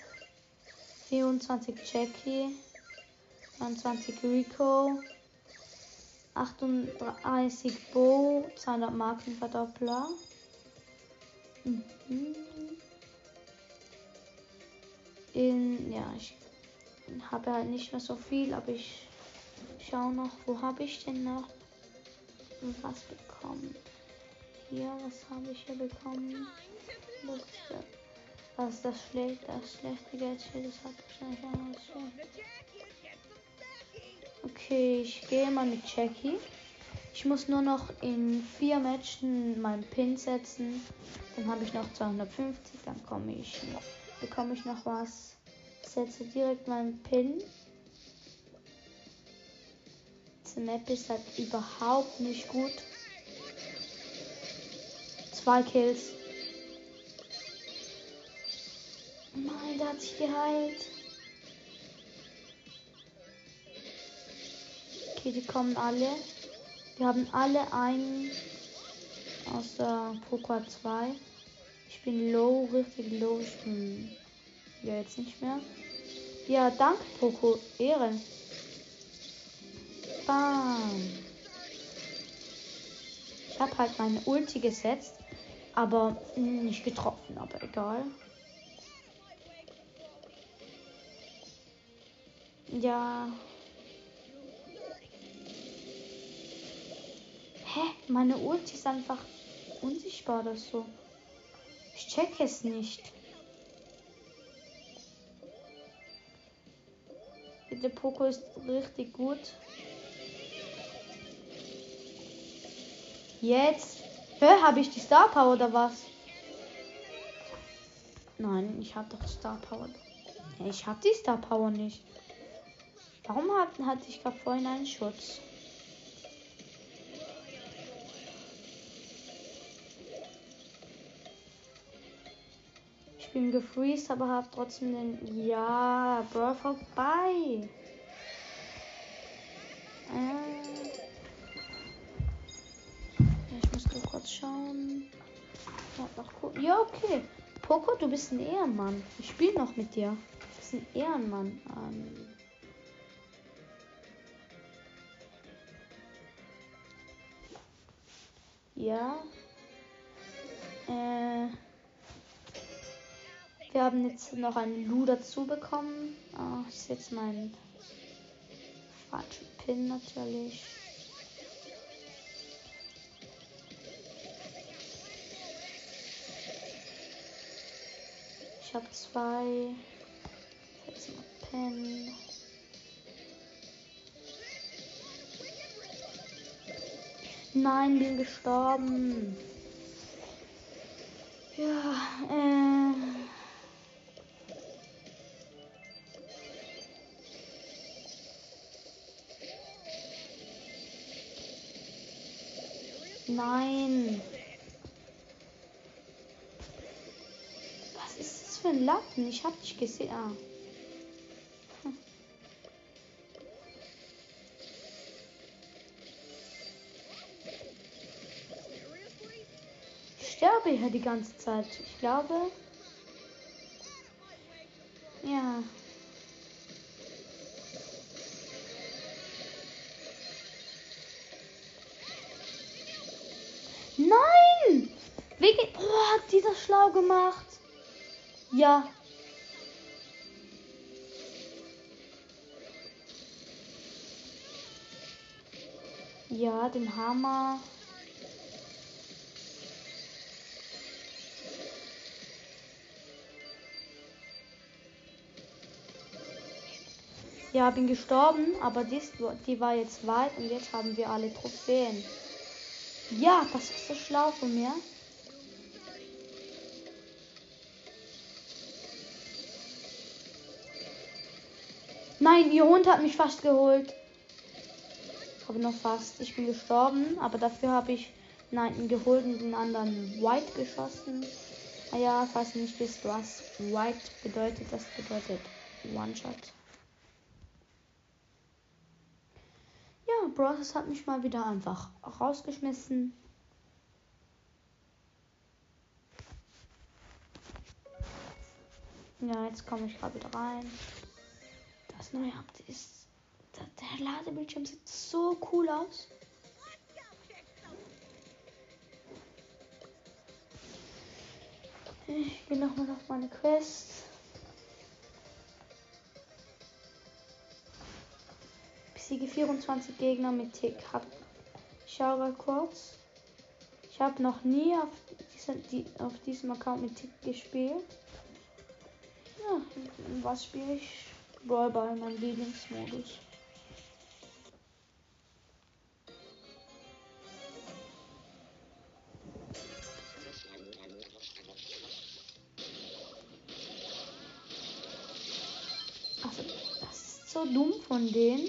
24 Jackie, 22 Rico, 38 Bo, 200 Markenverdoppler. Mhm. In, ja, ich habe halt nicht mehr so viel, aber ich schaue noch, wo habe ich denn noch was bekommen? Hier, was habe ich hier bekommen? Das, was ist das schlechte, das schlechte Geld das hat wahrscheinlich auch was schlecht. Okay, ich gehe mal mit Jackie. Ich muss nur noch in vier Matchen meinen Pin setzen. Dann habe ich noch 250. Dann komme ich, bekomme ich noch was. Setze direkt meinen Pin. Diese Map ist halt überhaupt nicht gut. Zwei Kills. Nein, der hat sich geheilt. Okay, die kommen alle. Wir haben alle einen aus der Poker 2. Ich bin low, richtig low. Ich bin ja jetzt nicht mehr. Ja, danke Poco. Ehre. Bam. Ich habe halt meine Ulti gesetzt, aber nicht getroffen, aber egal. Ja, Hä? Meine Ulti ist einfach unsichtbar oder so. Ich check es nicht. Der Poco ist richtig gut. Jetzt. Hä, habe ich die Star Power oder was? Nein, ich habe doch Star Power. Ich habe die Star Power nicht. Warum hat, hatte ich gerade vorhin einen Schutz? bin gefreezed, aber habe trotzdem den. Ja, Bro, vorbei. Ja, okay. Poco, du bist ein Ehrenmann. Ich spiele noch mit dir. Du bist ein Ehrenmann. Ähm, ja. Äh, wir haben jetzt noch einen Lu dazu bekommen. Oh, ich setze meinen falschen Pin natürlich. Habe zwei. Setze mal Pin. Nein, bin gestorben. Ja, äh. Nein. Was ist das für ein Lappen? Ich hab dich gesehen. Ah. Ich sterbe hier die ganze Zeit. Ich glaube. Ja. Nein! Wegen. Oh, hat die das schlau gemacht? Ja. Ja, den Hammer. Ja, bin gestorben, aber dies, die war jetzt weit und jetzt haben wir alle Trophäen. Ja, das ist so schlau von mir. Nein, ihr Hund hat mich fast geholt. Aber noch fast. Ich bin gestorben, aber dafür habe ich einen geholt und den anderen White geschossen. Naja, falls du nicht wisst, was White bedeutet, das bedeutet One-Shot. Ja, Bros hat mich mal wieder einfach rausgeschmissen. Ja, jetzt komme ich gerade wieder rein. Das neue Update ist. Der, Ladebildschirm sieht so cool aus. Ich gehe nochmal auf meine Quest. Besiege 24 Gegner mit Tick. Hab, ich schau mal kurz. Ich habe noch nie auf, diese, die, auf diesem Account mit Tick gespielt. Ja, was spiele ich? Brawl Ball, mein Lieblingsmodus. Also, das ist so dumm von denen.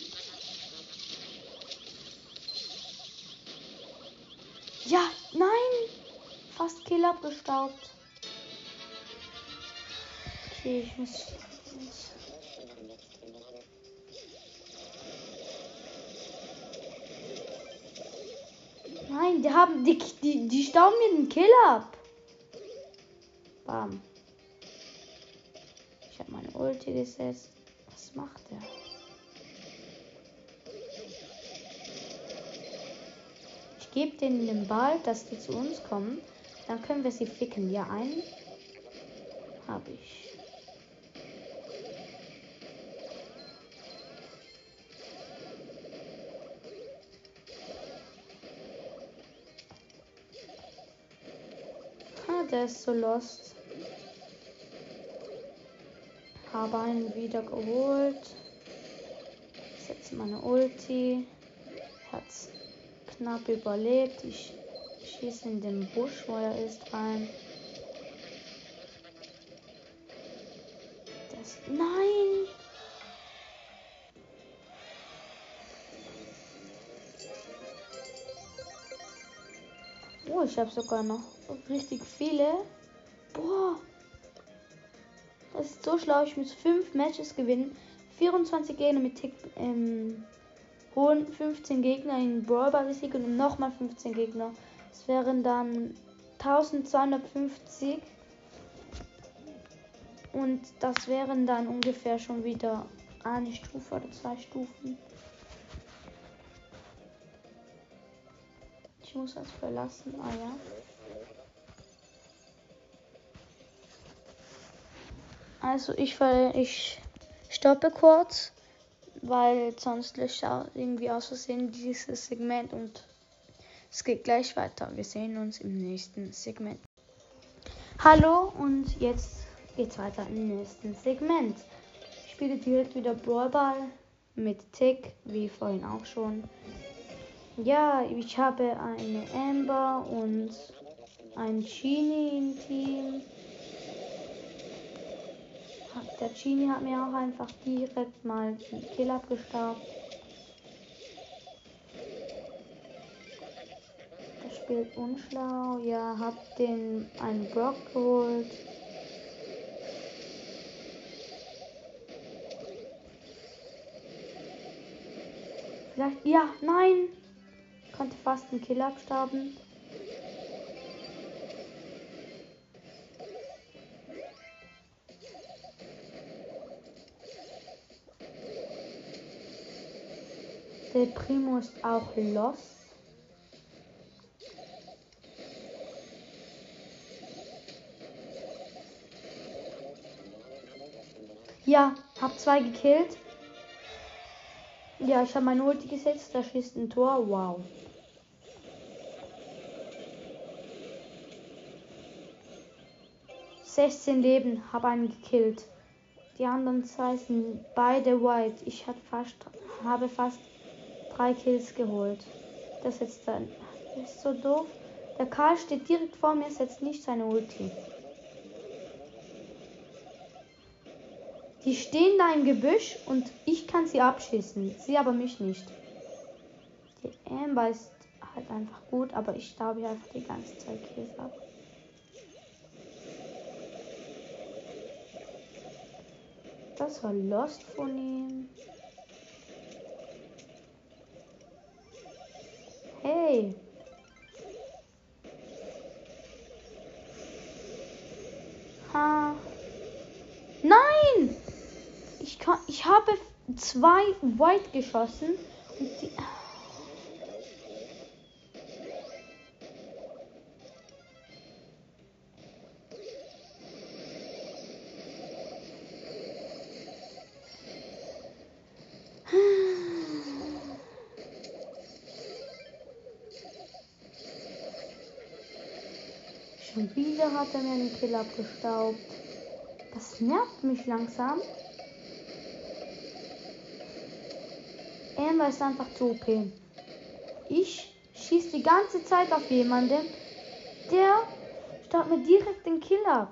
Ja, nein! Fast Kill abgestaubt. Okay, ich muss. Nein, die haben. Die, die, die stauben mir den Kill ab. Bam. Ich habe meine Ulti gesetzt. Was macht der? Ich gebe denen den Ball, dass die zu uns kommen. Dann können wir sie ficken. Ja, einen habe ich. Der ist so lost. Habe einen wieder geholt. Setze meine Ulti. Hat's knapp überlebt. Ich schieße in den Busch, wo er ist, rein. Das. Nein! Ich habe sogar noch richtig viele. Boah. Das ist so schlau. Ich muss fünf Matches gewinnen. 24 Gegner mit Tick ähm, holen. 15 Gegner in Brawl Ball besiegen und nochmal 15 Gegner. Das wären dann 1250. Und das wären dann ungefähr schon wieder eine Stufe oder zwei Stufen. Ich muss das verlassen. Ah ja. Also ich, ich stoppe kurz, weil sonst löscht irgendwie aus Versehen dieses Segment und es geht gleich weiter. Wir sehen uns im nächsten Segment. Hallo und jetzt geht's weiter im nächsten Segment. Ich spiele direkt wieder Brawlball mit Tick, wie vorhin auch schon. Ja, ich habe eine Amber und ein Genie im Team. Der Genie hat mir auch einfach direkt mal den Kill abgestaubt. spielt unschlau. Ja, hab den einen Brock geholt. Vielleicht, ja, nein. Konnte fast einen Kill abstauben. Der Primo ist auch lost. Ja, hab zwei gekillt. Ja, ich habe meine Ulti gesetzt. Da schießt ein Tor. Wow. Sechzehn Leben, habe einen gekillt. Die anderen zwei sind beide white. Ich hat fast, habe fast drei Kills geholt. Das jetzt dann ist so doof. Der Karl steht direkt vor mir, setzt nicht seine Ulti. Die stehen da im Gebüsch und ich kann sie abschießen. Sie aber mich nicht. Die Amber ist halt einfach gut, aber ich staube einfach die ganze Zeit Käse ab. Das war Lost von ihm. Hey. Ha. Nein! Ich, kann, ich habe zwei White geschossen und die. Wieder hat er mir einen Kill abgestaubt. Das nervt mich langsam. Amber ist einfach zu OP. Ich schieße die ganze Zeit auf jemanden, der staut mir direkt den Kill ab.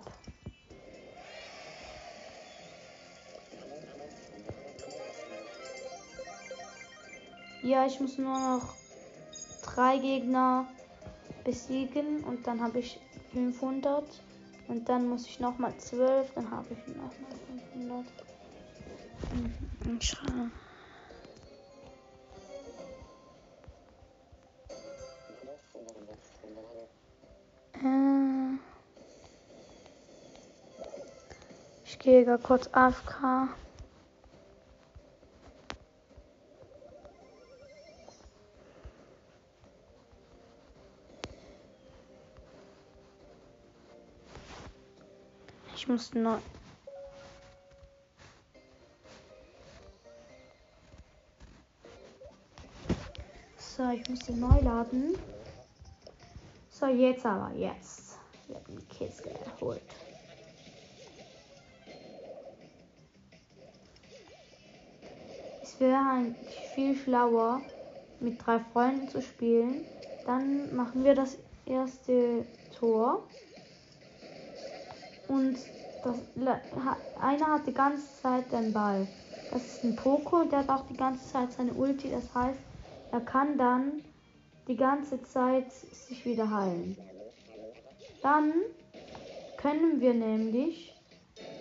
Ja, ich muss nur noch drei Gegner besiegen und dann habe ich 500 und dann muss ich noch mal 12, dann habe ich noch mal 500. Schau. Äh, ich gehe gar kurz AFK. Muss noch. So, ich muss den neu laden. So, jetzt aber, jetzt. Wir haben die Kiste geholt. Es wäre eigentlich viel schlauer, mit drei Freunden zu spielen. Dann machen wir das erste Tor. Und das, einer hat die ganze Zeit den Ball. Das ist ein Poco und der hat auch die ganze Zeit seine Ulti. Das heißt, er kann dann die ganze Zeit sich wieder heilen. Dann können wir nämlich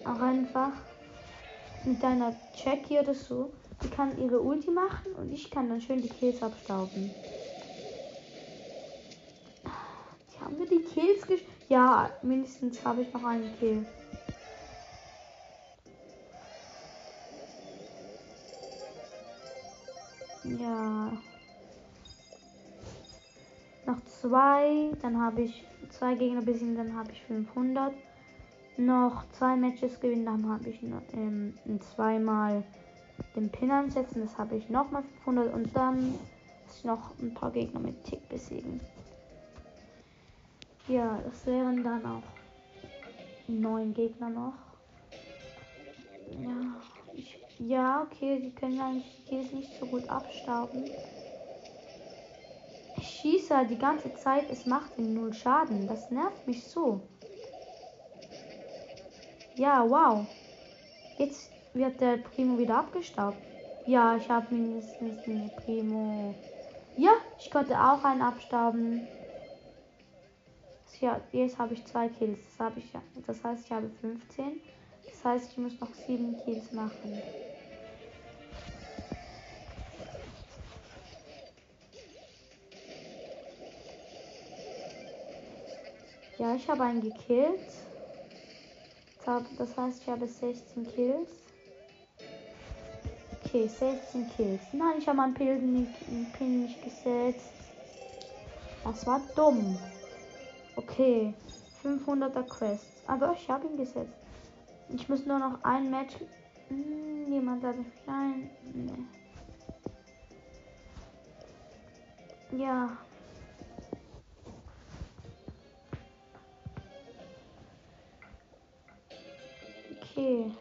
auch einfach mit deiner Jackie oder so, die kann ihre Ulti machen und ich kann dann schön die Kills abstauben. Die Haben wir die Kills gesch... Ja, mindestens habe ich noch einen Kill. Ja. Noch zwei, dann habe ich zwei Gegner besiegen, dann habe ich 500. Noch zwei Matches gewinnen, dann habe ich ähm, zweimal den Pin ansetzen, das habe ich nochmal 500 und dann muss ich noch ein paar Gegner mit Tick besiegen. Ja, das wären dann auch neun Gegner noch. Ja, ja, okay, die können eigentlich Kills nicht so gut abstauben. Ich schieße halt die ganze Zeit, es macht ihm null Schaden. Das nervt mich so. Ja, wow. Jetzt wird der Primo wieder abgestaubt. Ja, ich habe mindestens eine Primo. Ja, ich konnte auch einen abstauben. Ja, jetzt habe ich zwei Kills. Das, habe ich, das heißt, ich habe 15. Das heißt, ich muss noch sieben Kills machen. Ja, ich habe einen gekillt. Das heißt, ich habe 16 Kills. Okay, 16 Kills. Nein, ich habe meinen Pin nicht, Pin nicht gesetzt. Das war dumm. Okay, 500er Quests. Aber ich habe ihn gesetzt. Ich muss nur noch ein Match. Hm, niemand hat mich ein. Nee. Ja. Okay.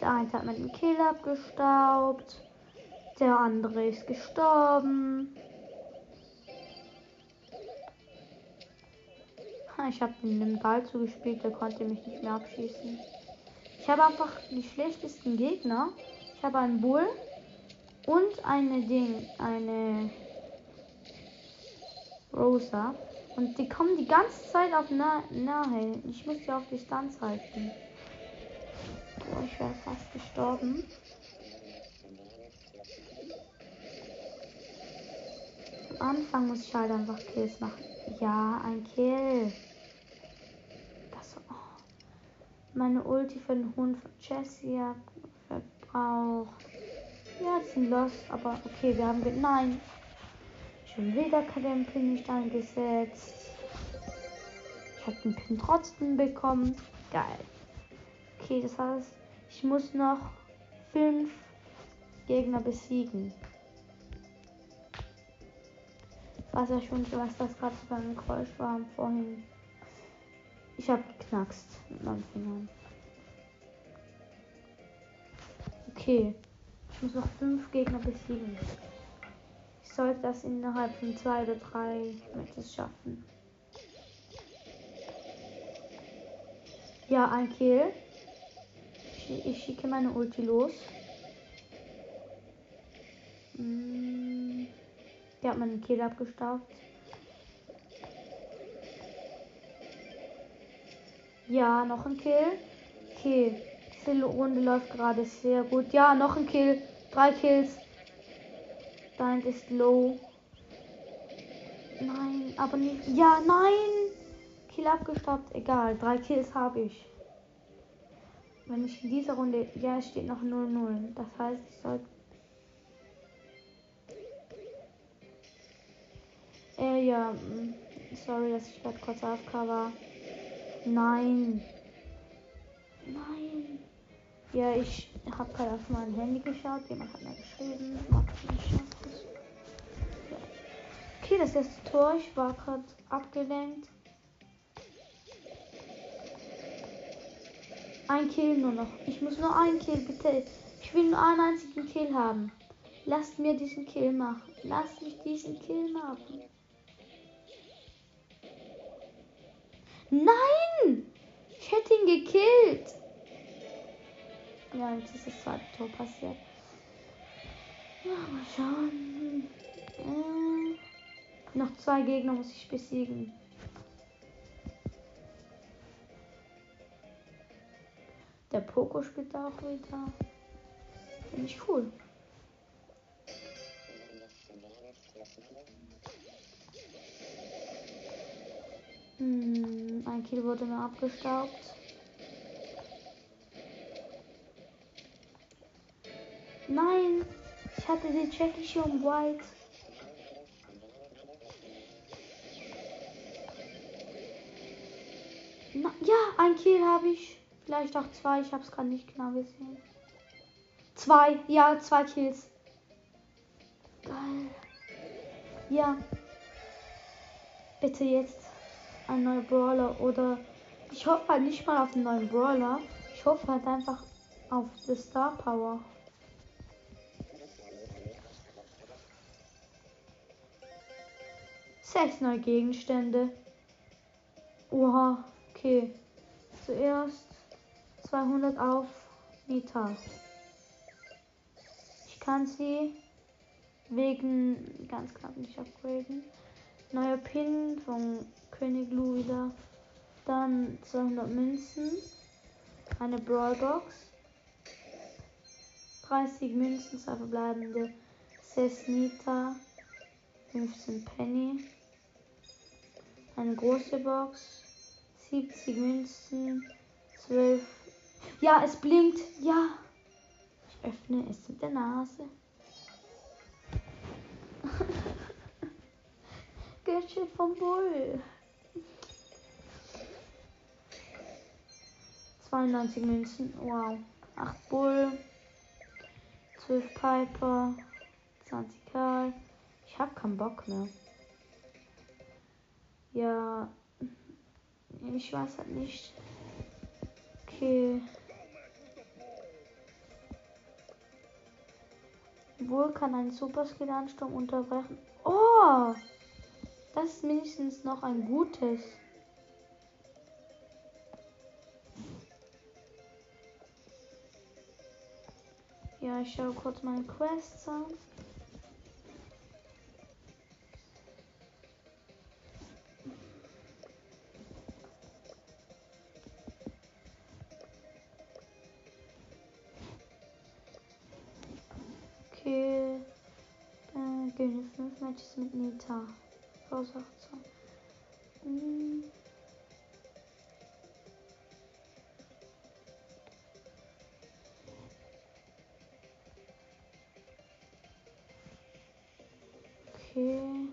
Der eine hat mit dem Kill abgestaubt. Der andere ist gestorben. Ich habe den Ball zugespielt, der konnte mich nicht mehr abschießen. Ich habe einfach die schlechtesten Gegner. Ich habe einen Bull und eine Ding, eine Rosa. Und die kommen die ganze Zeit auf nah nahe. Ich muss die auf Distanz halten. Boah, ich wäre fast gestorben. Anfang muss ich halt einfach Kills machen. Ja, ein Kill. Das oh. Meine Ulti für den Hund von Jessie verbraucht. Ja, die sind lost, aber okay, wir haben. Nein. Schon wieder den Pin nicht eingesetzt. Ich habe den Pin trotzdem bekommen. Geil. Okay, das heißt, ich muss noch fünf Gegner besiegen. Was ja schon, was das gerade für ein Geräusch war vorhin. Ich habe geknackst mit meinen Fingern. Okay. Ich muss noch fünf Gegner besiegen. Ich sollte das innerhalb von zwei oder drei Matches schaffen. Ja, ein Kill. Ich, ich schicke meine Ulti los. Hm, der hat meinen Kill abgestaubt. Ja, noch ein Kill. Okay. Diese Runde läuft gerade sehr gut. Ja, noch ein Kill. Drei Kills. Dein ist low. Nein, aber nicht. Ja, nein. Kill abgestoppt. Egal. Drei Kills habe ich. Wenn ich in dieser Runde. Ja, es steht noch 0-0. Das heißt, ich sollte. Äh, ja. Sorry, dass ich gerade kurz AFK war. Nein. Nein. Ja, ich habe gerade auf mein Handy geschaut. Jemand hat mir geschrieben. Okay, das erste Tor. Ich war gerade abgelenkt. Ein Kill nur noch. Ich muss nur einen Kill, bitte. Ich will nur einen einzigen Kill haben. Lasst mir diesen Kill machen. Lasst mich diesen Kill machen. Nein! Ich hätte ihn gekillt. Ja, jetzt ist das zweite Tor passiert. Ja, mal schauen. Äh, noch zwei Gegner muss ich besiegen. Der Poco spielt auch wieder. Finde ich cool. Ein Kill wurde mir abgestaubt. Nein, ich hatte den Jackie schon White. Na, ja, ein Kill habe ich. Vielleicht auch zwei, ich habe es gerade nicht genau gesehen. Zwei, ja, zwei Kills. Geil. Ja. Bitte jetzt ein neuer Brawler oder ich hoffe halt nicht mal auf einen neuen Brawler. Ich hoffe halt einfach auf die Star Power. Sechs neue Gegenstände. Oha, okay. Zuerst 200 auf Nita. Ich kann sie wegen ganz knapp nicht upgraden. Neuer Pin von König Lou wieder. Dann 200 Münzen. Eine Brawlbox. 30 Münzen, zwei verbleibende. 6 Nita. 15 Penny. Eine große Box. 70 Münzen. 12. Ja, es blinkt. Ja. Ich öffne es mit der Nase. [LAUGHS] Gadget vom Bull. 92 Münzen. Wow. 8 Bull. 12 Piper. 20 Karl. Ich hab keinen Bock mehr. Ja. Ich weiß halt nicht. Okay. Wohl kann ein Superskill-Ansturm unterbrechen. Oh! Das ist mindestens noch ein gutes. Ja, ich schaue kurz meine Quests an. Okay. Äh, gewinne 5 Matches mit Nita. Raus 18. Okay.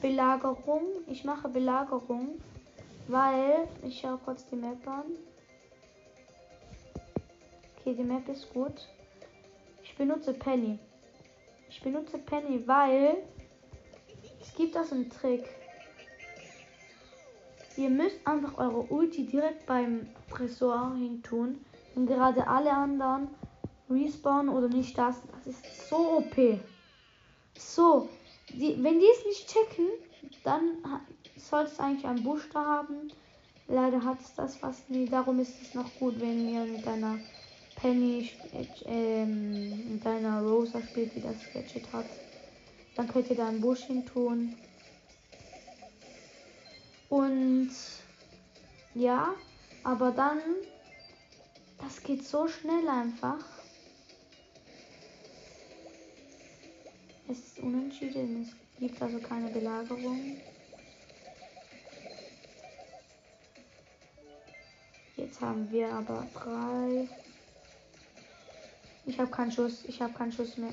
Belagerung. Ich mache Belagerung, weil ich schaue kurz die Map an. Okay, die Map ist gut. Ich benutze Penny. Ich benutze Penny, weil es gibt da so einen Trick. Ihr müsst einfach eure Ulti direkt beim Tresor hin tun. Wenn gerade alle anderen respawnen oder nicht das. Das ist so OP. So, die, wenn die es nicht checken, dann soll es eigentlich einen Booster haben. Leider hat es das fast nie. Darum ist es noch gut, wenn ihr mit einer Penny ähm, mit einer Rosa spielt, die das Gadget hat. Dann könnt ihr da einen Busch hin tun. Und ja, aber dann, das geht so schnell einfach. Es ist unentschieden, es gibt also keine Belagerung. Jetzt haben wir aber drei. Ich habe keinen Schuss. Ich habe keinen Schuss mehr.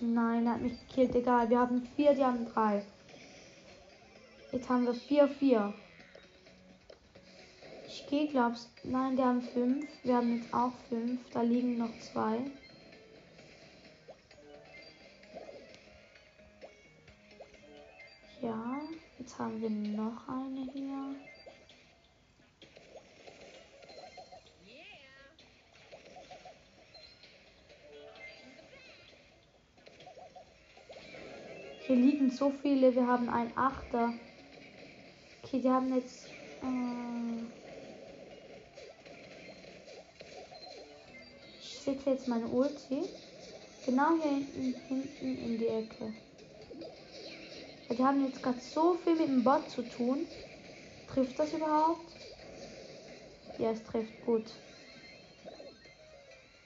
Nein, er hat mich gekillt. Egal. Wir haben vier, die haben drei. Jetzt haben wir vier, vier. Ich gehe, glaubst Nein, die haben fünf. Wir haben jetzt auch fünf. Da liegen noch zwei. Ja, jetzt haben wir noch eine hier. Hier liegen so viele. Wir haben ein Achter. Okay, die haben jetzt. Äh ich setze jetzt meine Ulti. Genau hier hinten, hinten in die Ecke. Die haben jetzt gerade so viel mit dem Bot zu tun. Trifft das überhaupt? Ja, es trifft gut.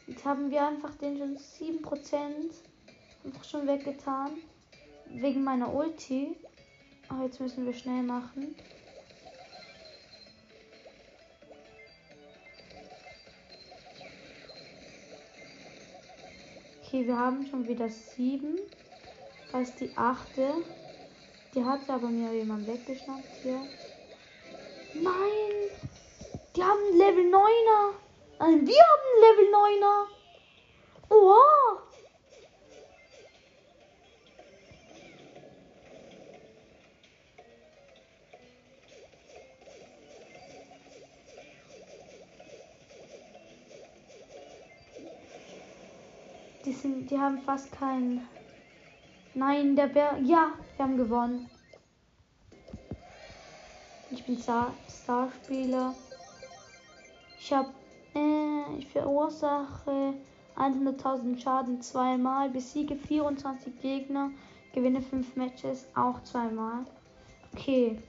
Jetzt haben wir einfach den schon 7% einfach schon weggetan. Wegen meiner Ulti. Aber jetzt müssen wir schnell machen. Okay, wir haben schon wieder sieben. Das ist die achte. Die hat aber mir jemand weggeschnappt hier. Nein! Die haben Level 9er. Nein, wir haben Level 9er. Oha! Die, sind, die haben fast keinen. Nein, der Bär. Ja, wir haben gewonnen. Ich bin Star Starspieler. Ich habe. Äh, ich verursache 100.000 Schaden zweimal, besiege 24 Gegner, gewinne 5 Matches auch zweimal. Okay.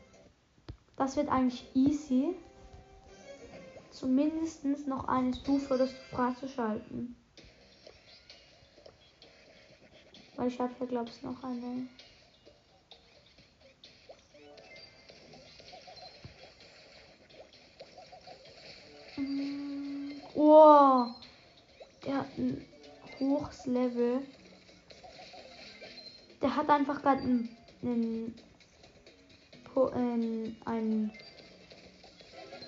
Das wird eigentlich easy. Zumindest noch eine Stufe, das freizuschalten. Weil ich habe, glaube ich, noch eine. Oh, der hat ein hohes Level. Der hat einfach gerade einen, einen, Po- ein, ein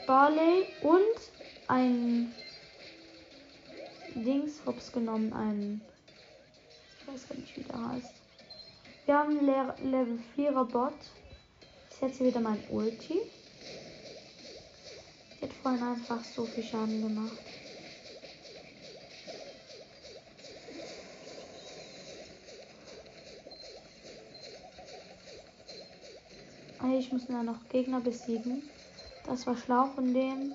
Barley und ein Dings hops genommen, ein ich weiß gar nicht, wie der heißt. Wir haben einen Le Level 4er Bot. Ich setze wieder mein Ulti. Hat vorhin einfach so viel Schaden gemacht. Ah, Ich muss da noch Gegner besiegen. Das war schlau von dem.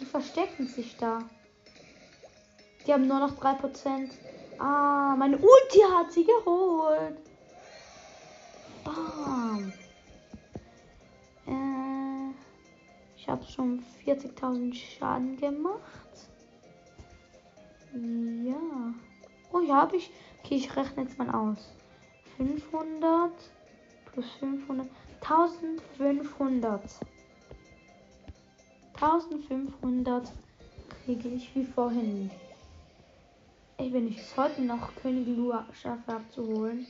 Die verstecken sich da. Die haben nur noch 3%. Ah, meine Ulti hat sie geholt. Bam. Äh, ich habe schon 40.000 Schaden gemacht. Ja. Oh, ja, habe ich. Okay, ich rechne jetzt mal aus. 500 plus 500. 1500. 1500 kriege ich wie vorhin. Ey, wenn ich es heute noch König Lua schaffe abzuholen,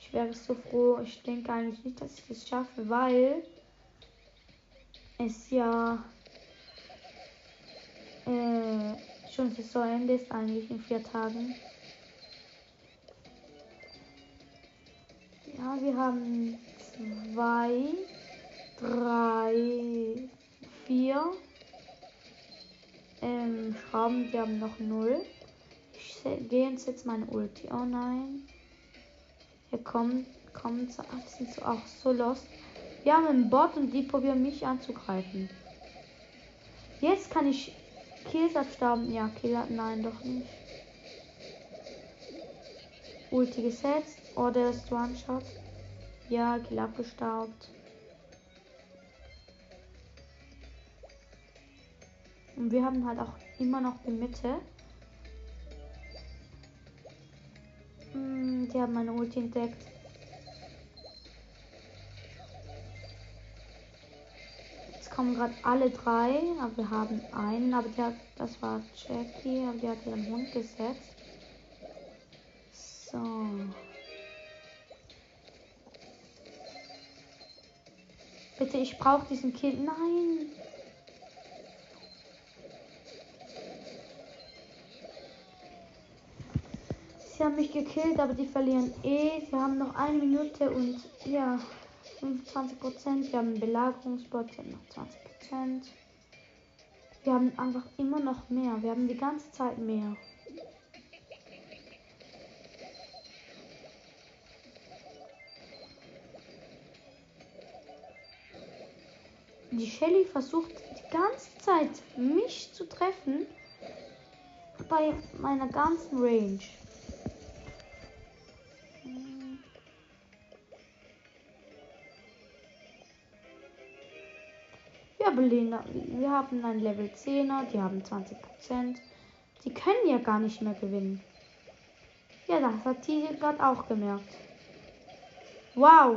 ich wäre so froh. Ich denke eigentlich nicht, dass ich das schaffe, weil es ja äh, schon Saisonende ist eigentlich in vier Tagen. Ja, wir haben zwei, drei, vier ähm, Schrauben, die haben noch null. Gehe jetzt meine Ulti. Oh nein. Hier kommt, kommt, so- ach, sind so auch so lost. Wir haben einen Bot und die probieren mich anzugreifen. Jetzt kann ich Kills abstauben. Ja, Kill nein, doch nicht. Ulti gesetzt. Oh, ist One-Shot. Ja, Kill abgestaubt. Und wir haben halt auch immer noch die Mitte. Hm, die haben meine Ulti entdeckt. Jetzt kommen gerade alle drei, aber wir haben einen, aber der, das war Jackie, aber die hat ihren Hund gesetzt. So. Bitte, ich brauche diesen Kill. Nein. Sie haben mich gekillt, aber die verlieren eh. Sie haben noch eine Minute und ja, 25 Prozent. Wir haben Belagerungsbot, sie haben noch 20 Prozent. Wir haben einfach immer noch mehr. Wir haben die ganze Zeit mehr. Die Shelly versucht die ganze Zeit mich zu treffen bei meiner ganzen Range. Belena, wir haben ein Level 10er, die haben 20%. Die können ja gar nicht mehr gewinnen. Ja, das hat die gerade auch gemerkt. Wow.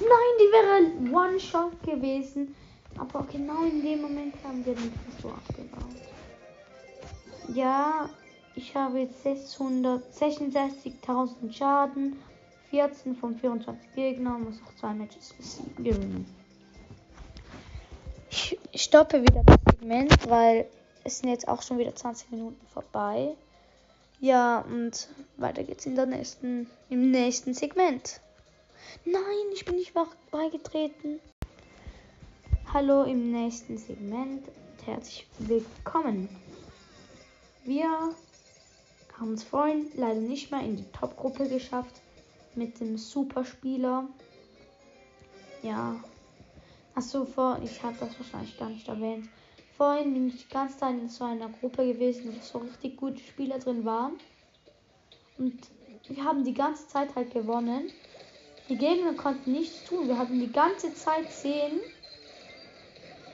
Nein, die wäre One-Shot gewesen. Aber genau in dem Moment haben wir den so abgebaut. Ja, ich habe jetzt 666.000 Schaden. 14 von 24 Gegnern. Muss auch zwei Matches gewinnen. Ich stoppe wieder das Segment, weil es sind jetzt auch schon wieder 20 Minuten vorbei. Ja, und weiter geht's in der nächsten, im nächsten Segment. Nein, ich bin nicht beigetreten. Hallo im nächsten Segment und herzlich willkommen. Wir haben es vorhin leider nicht mehr in die Top-Gruppe geschafft mit dem Superspieler. Ja. Achso, vor, ich habe das wahrscheinlich gar nicht erwähnt. Vorhin bin ich die ganze Zeit in so einer Gruppe gewesen, wo so richtig gute Spieler drin waren. Und wir haben die ganze Zeit halt gewonnen. Die Gegner konnten nichts tun. Wir hatten die ganze Zeit 10.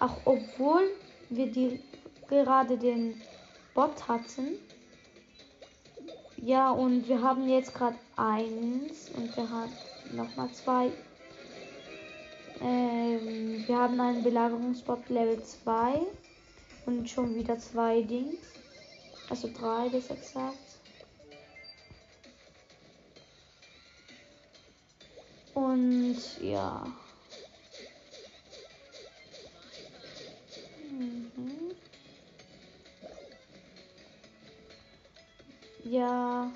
Auch obwohl wir die gerade den Bot hatten. Ja, und wir haben jetzt gerade eins und wir haben nochmal zwei. Ähm, wir haben einen Belagerungsbot Level 2 und schon wieder zwei Dings. Also drei, besser gesagt. Und ja. Mhm. Ja.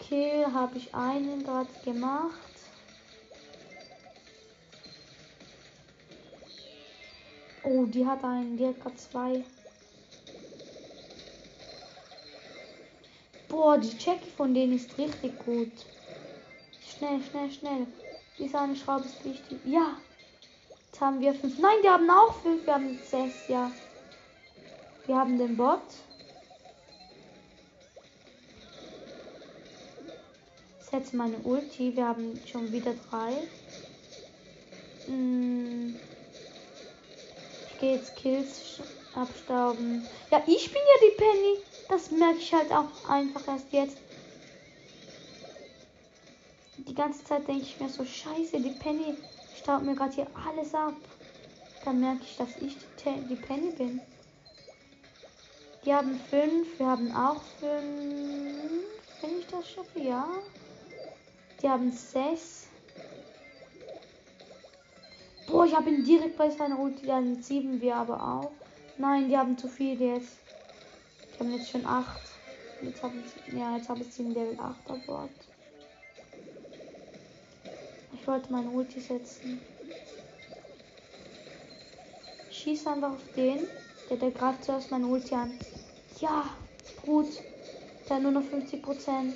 Kill habe ich einen gerade gemacht. Oh, die hat einen, die hat gerade zwei. Boah, die Jackie von denen ist richtig gut. Schnell, schnell, schnell. Diese eine Schraube ist wichtig. Ja. Jetzt haben wir fünf. Nein, die haben auch fünf. Wir haben sechs, ja. Wir haben den Bot. Setze meine Ulti. Wir haben schon wieder drei. Hm. Jetzt Kills abstauben. Ja, ich bin ja die Penny. Das merke ich halt auch einfach erst jetzt. Die ganze Zeit denke ich mir so, scheiße, die Penny staubt mir gerade hier alles ab. Dann merke ich, dass ich die, die Penny bin. Die haben fünf, wir haben auch fünf. Wenn ich das schaffe, ja. Die haben sechs. Boah, ich habe ihn direkt bei seiner Ulti. Dann sieben wir aber auch. Nein, die haben zu viel jetzt. Die haben jetzt schon acht. Jetzt habe ich, ja, jetzt habe ich in Level 8 an Bord. Ich wollte meine Ulti setzen. Schieß einfach auf den. Der, der greift zuerst meine Ulti an. Ja, gut. Hat nur noch 50 Prozent.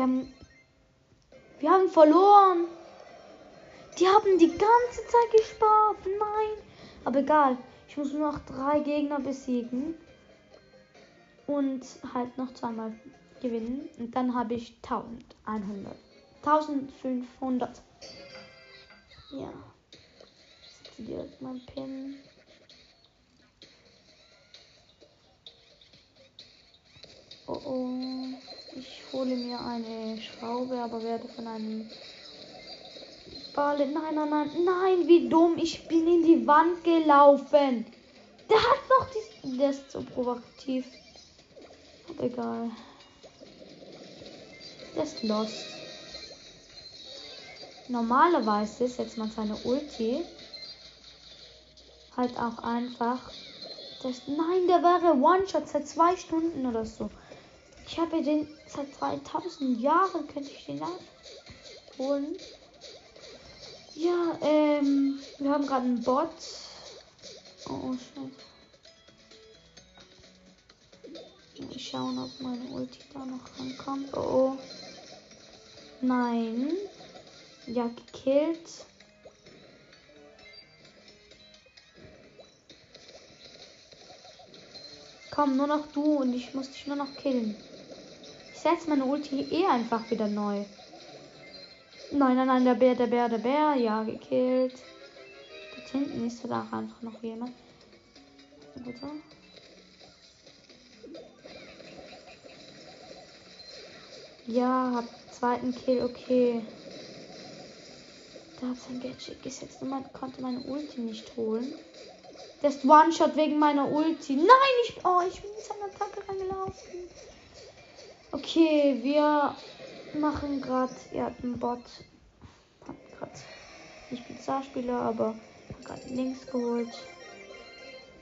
Wir haben. Wir haben verloren. Die haben die ganze Zeit gespart. Nein. Aber egal. Ich muss nur noch drei Gegner besiegen. Und halt noch zweimal gewinnen. Und dann habe ich 1100. 1500. Ja. Direkt mein Pin. Oh oh. Hole mir eine Schraube, aber werde von einem Ball. Nein, nein, nein, nein, wie dumm. Ich bin in die Wand gelaufen. Der hat noch die. Der ist so provokativ. Aber egal. Der ist lost. Normalerweise setzt man seine Ulti halt auch einfach. Das, nein, der wäre One-Shot seit zwei Stunden oder so. Ich habe den seit 2000 Jahren, könnte ich den abholen. Ja, ähm, wir haben gerade einen Bot. Oh, scheiße. Ich schauen, ob meine Ulti da noch rankommt. Oh, oh. Nein. Ja, gekillt. Komm, nur noch du und ich muss dich nur noch killen. Setze meine Ulti eh einfach wieder neu. Nein, nein, nein, der Bär, der Bär, der Bär. Ja, gekillt. Dort hinten ist da einfach noch jemand. Bitte. Ja, hab zweiten Kill, okay. Da hat sein Gadget gesetzt und man konnte meine Ulti nicht holen. Ist One-Shot wegen meiner Ulti. Nein, ich, oh, ich bin in seine Attacke reingelaufen. Okay, wir machen gerade. Er hat einen Bot. Hat gerade nicht Spezialspieler, aber gerade links geholt.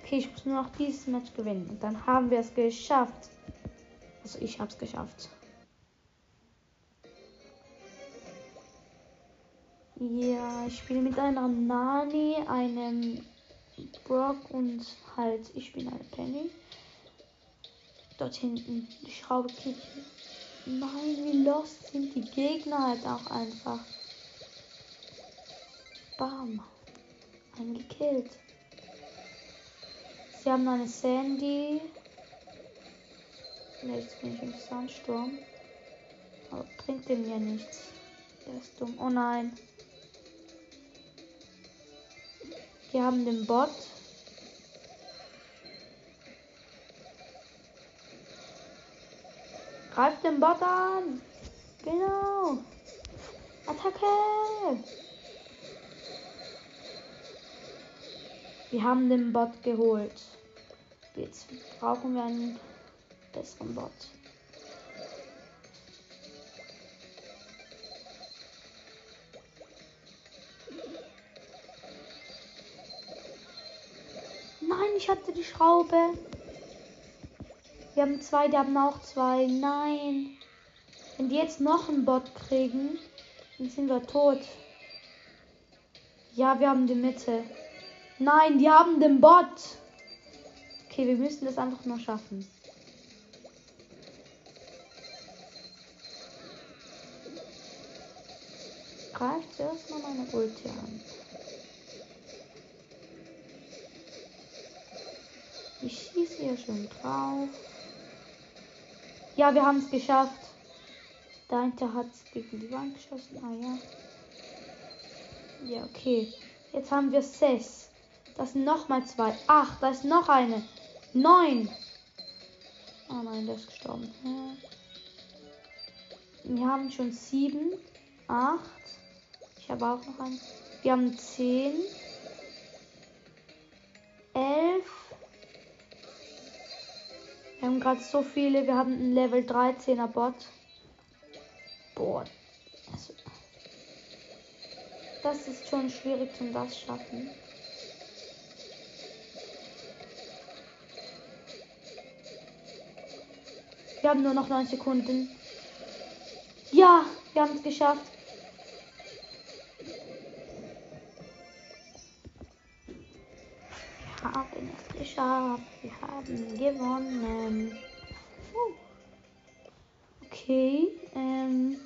Okay, ich muss nur noch dieses Match gewinnen. Und dann haben wir es geschafft. Also ich habe es geschafft. Ja, ich spiele mit einer Nani, einem Brock und halt, ich bin eine Penny. Dort hinten, die Schraube kriegt. Nein, wie lost sind die Gegner halt auch einfach. Bam. Angekillt. Sie haben eine Sandy. Ne, jetzt bin ich im Sandsturm. Aber bringt dem ja nichts. Der ist dumm. Oh nein. Wir haben den Bot. Greift den Bot an. Genau. Attacke. Wir haben den Bot geholt. Jetzt brauchen wir einen besseren Bot. Nein, ich hatte die Schraube. Wir haben zwei, die haben auch zwei. Nein. Wenn die jetzt noch einen Bot kriegen, dann sind wir tot. Ja, wir haben die Mitte. Nein, die haben den Bot. Okay, wir müssen das einfach nur schaffen. Greift zuerst mal meine Ulti an. Ich schieße hier schon drauf. Ja, wir haben es geschafft. Dahinter hat es gegen die Wand geschossen. Ah ja. Ja, okay. Jetzt haben wir Sess. Das sind nochmal zwei. Ach, da ist noch eine. Neun. Oh nein, der ist gestorben. Ja. Wir haben schon sieben. Acht. Ich habe auch noch einen. Wir haben zehn. Wir haben gerade so viele. Wir haben einen Level 13er Bot. Boah. Also, das ist schon schwierig zum das schaffen. Wir haben nur noch 9 Sekunden. Ja, wir haben es geschafft. Geschafft. Wir haben gewonnen. Puh. Okay. Ähm.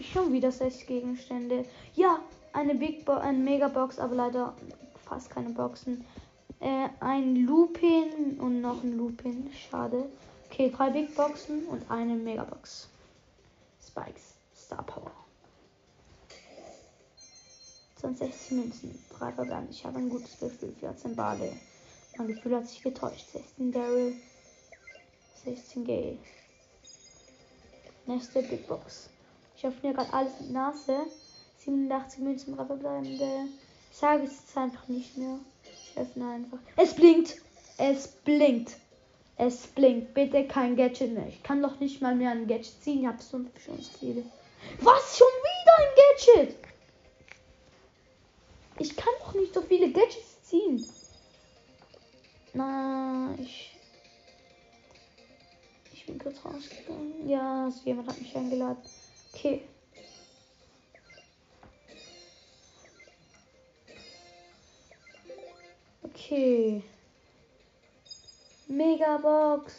Schon wieder sechs Gegenstände. Ja, eine Big Bo eine Megabox, aber leider fast keine Boxen. Äh, ein Lupin und noch ein Lupin. Schade. Okay, drei Big Boxen und eine Megabox. Spikes. Star Power. 62 Münzen. Drei Verbände. Ich habe ein gutes Gefühl. 14 Bade. Mein Gefühl hat sich getäuscht. 16 Daryl. 16 Gale. Nächste Big Box. Ich öffne gerade alles mit Nase. 87 Münzen, drei verbleibende. Ich sage es jetzt einfach nicht mehr. Ich öffne einfach. Es blinkt! Es blinkt! Es blinkt. Bitte kein Gadget mehr. Ich kann doch nicht mal mehr ein Gadget ziehen. Ich habe so schon viele. Was? Schon wieder ein Gadget? Ich kann doch nicht so viele Gadgets ziehen. Na, ich. Ich bin kurz rausgegangen. Ja, jemand hat mich eingeladen. Okay. Okay. Megabox.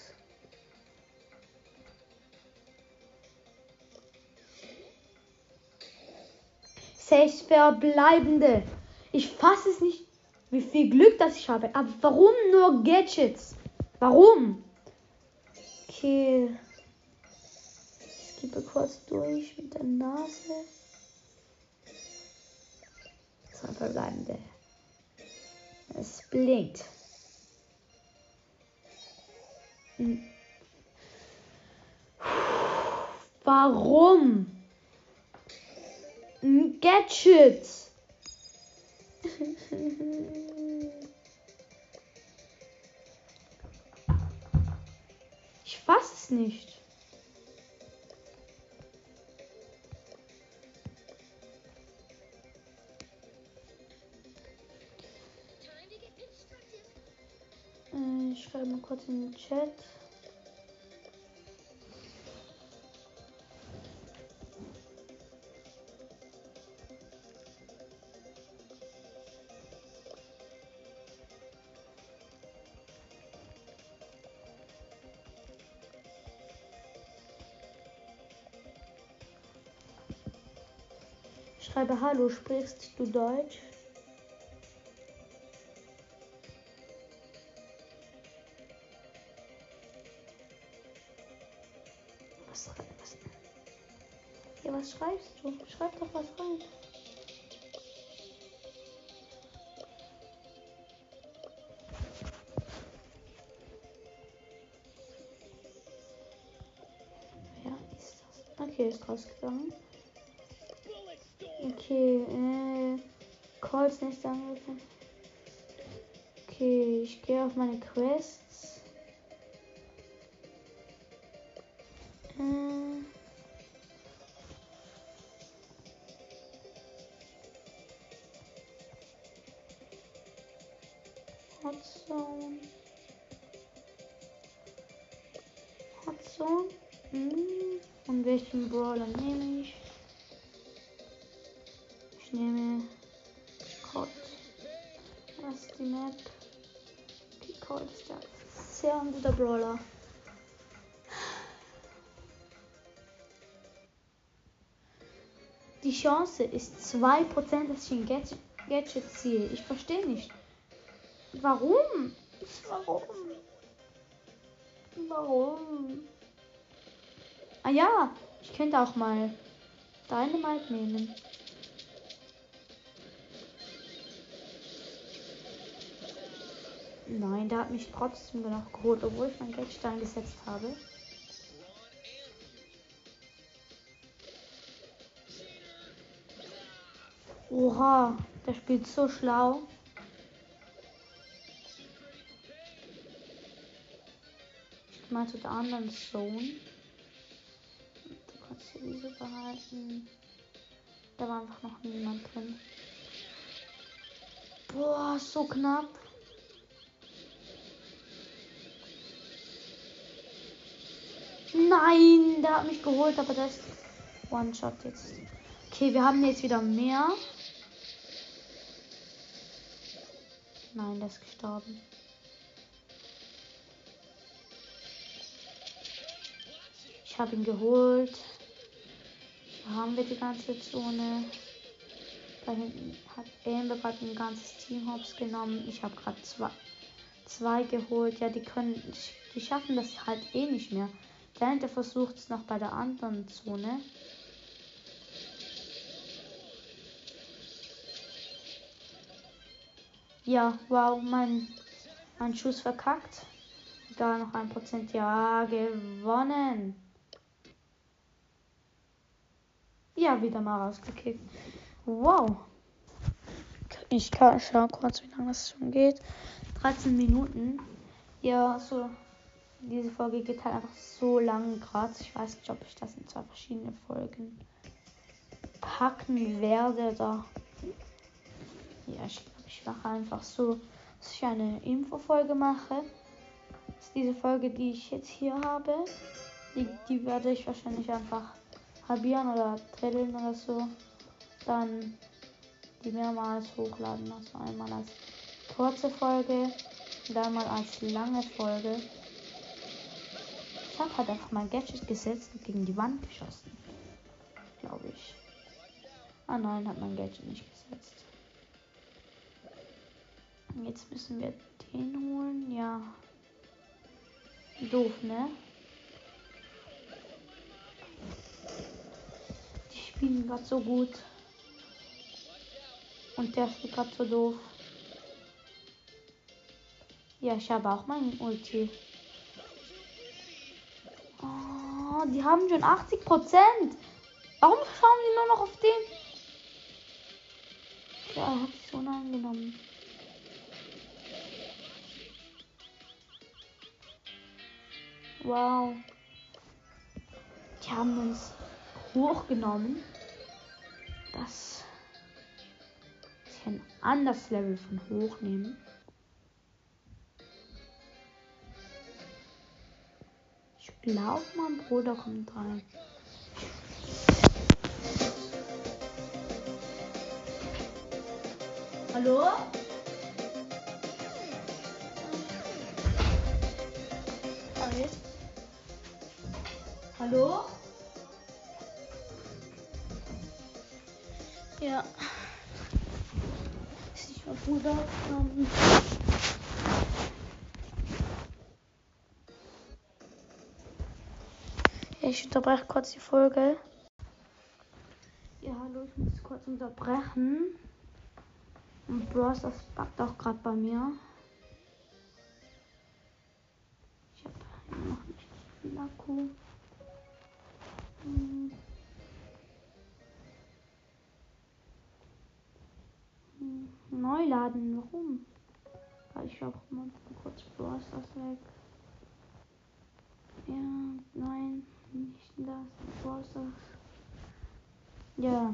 Sechs verbleibende. Ich fasse es nicht. wie viel Glück das ich habe. Aber warum nur Gadgets? Warum? Okay. Ich gebe kurz durch mit der Nase. Zwei verbleibende. Es blinkt. Hm. Warum? Ein Gadget. Ich fass es nicht. Äh, Ich schreibe mal kurz in den Chat. Schreibe Hallo, sprichst du Deutsch? Was, ja, was schreibst du? Schreib doch was rein. Ist das? Okay, ist rausgegangen. Okay, äh. Calls nächste Anrufe. Okay, ich gehe auf meine Quests. Äh. Hotzone. Hotzone. Hm. Und welchen Brawler nehme Brawler. Die Chance ist 2%, dass ich ein Gadget, ziehe. Ich verstehe nicht. Warum? Warum? Warum? Ah ja, ich könnte auch mal Dynamite nehmen. Nein, der hat mich trotzdem noch geholt, obwohl ich mein Gadget eingesetzt habe. Oha, der spielt so schlau. Ich mal zu der anderen Zone. Du kannst hier diese behalten. Da war einfach noch niemand drin. Boah, so knapp. Nein, der hat mich geholt, aber das ist One-Shot jetzt. Okay, wir haben jetzt wieder mehr. Nein, der ist gestorben. Ich habe ihn geholt. Hier haben wir die ganze Zone. Da hinten hat Amber gerade ein ganzes Team hops genommen. Ich habe gerade zwei, zwei geholt. Ja, die können, die schaffen das halt eh nicht mehr. Der eine versucht es noch bei der anderen Zone. Ja, wow, mein, mein Schuss verkackt. Da noch ein Prozent. Ja, gewonnen. Ja, wieder mal rausgekickt. Wow. Ich kann schauen kurz, wie lange das schon geht. 13 Minuten. Ja, so. Diese Folge geht halt einfach so lange gerade. Ich weiß nicht, ob ich das in zwei verschiedene Folgen packen werde oder. Ja, ich glaube, ich mache einfach so, dass ich eine Infofolge mache. Das ist diese Folge, die ich jetzt hier habe. Die, die werde ich wahrscheinlich einfach halbieren oder dritteln oder so. Dann die mehrmals hochladen. Also einmal als kurze Folge und einmal als lange Folge. Habe halt einfach mein Gadget gesetzt und gegen die Wand geschossen. Glaube ich. Ah nein, hat mein Gadget nicht gesetzt. Jetzt müssen wir den holen. Ja. Doof, ne? Die spielen gerade so gut. Und der spielt gerade so doof. Ja, ich habe auch mein Ulti. Die haben schon 80 Prozent. Warum schauen die nur noch auf den? Ja, hat sich so eingenommen. Wow. Die haben uns hochgenommen. Das ist ein anderes Level von hochnehmen. Glaube, mein Bruder kommt rein. Hallo? Hi. Hallo? Ja. Ist nicht mein Bruder. Ähm. Ich unterbreche kurz die Folge. Ja, hallo, ich muss kurz unterbrechen. Und Bros, das backt auch gerade bei mir. Ich habe noch nicht viel Akku. Hm. Hm, Neu laden, warum? Ich auch mal kurz Bros das weg. Ja, nein, nicht das, Bros das. Ja.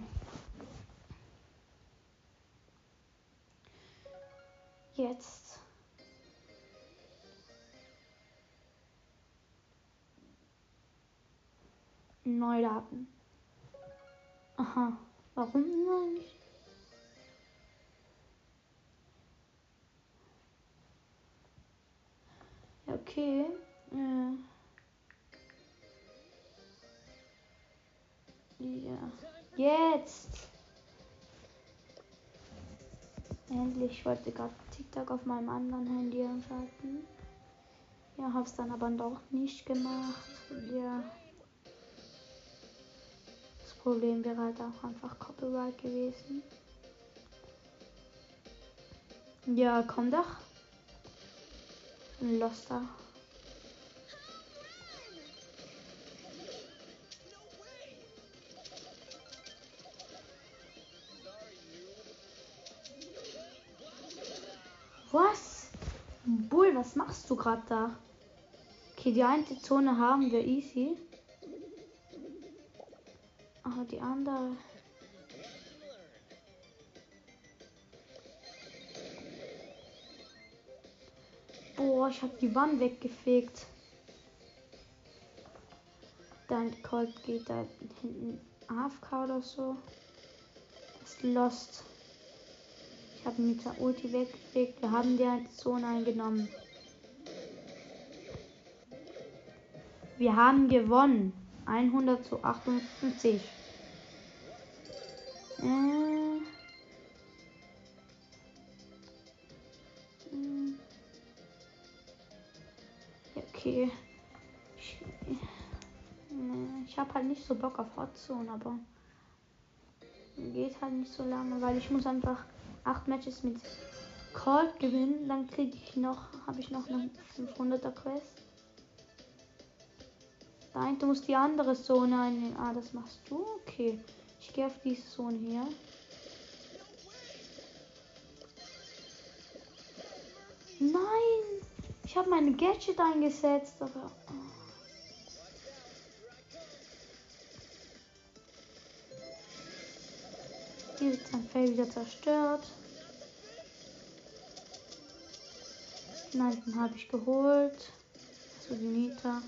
Jetzt. Neu laden. Aha. Warum nicht? Ja, okay. Äh. Ja. Jetzt. Endlich. Ich wollte gerade TikTok auf meinem anderen Handy anschalten. Ja, hab's dann aber doch nicht gemacht. Ja. Das Problem wäre halt auch einfach Copyright gewesen. Ja, komm doch. Ein Loster. Was? Bull, was machst du gerade da? Okay, die eine Zone haben wir easy. Aber die andere. Boah, ich habe die Wand weggefegt. Dann Colt geht da hinten AFK oder so. Ist lost. Ich habe mit der Ulti weggefegt. Wir haben die Zone eingenommen. Wir haben gewonnen. 100 zu 58. Äh. Ja, Okay. Ich, nee, ich habe halt nicht so Bock auf Hot Zone, aber geht halt nicht so lange, weil ich muss einfach acht Matches mit Colt gewinnen, dann kriege ich noch, habe ich noch eine 500er Quest. Nein, du musst die andere Zone einnehmen. Ah, das machst du? Okay. Ich gehe auf diese Zone hier. Nein! Ich habe meine Gadget eingesetzt, aber. Hier wird sein Fell wieder zerstört. Nein, den habe ich geholt. So die Nita.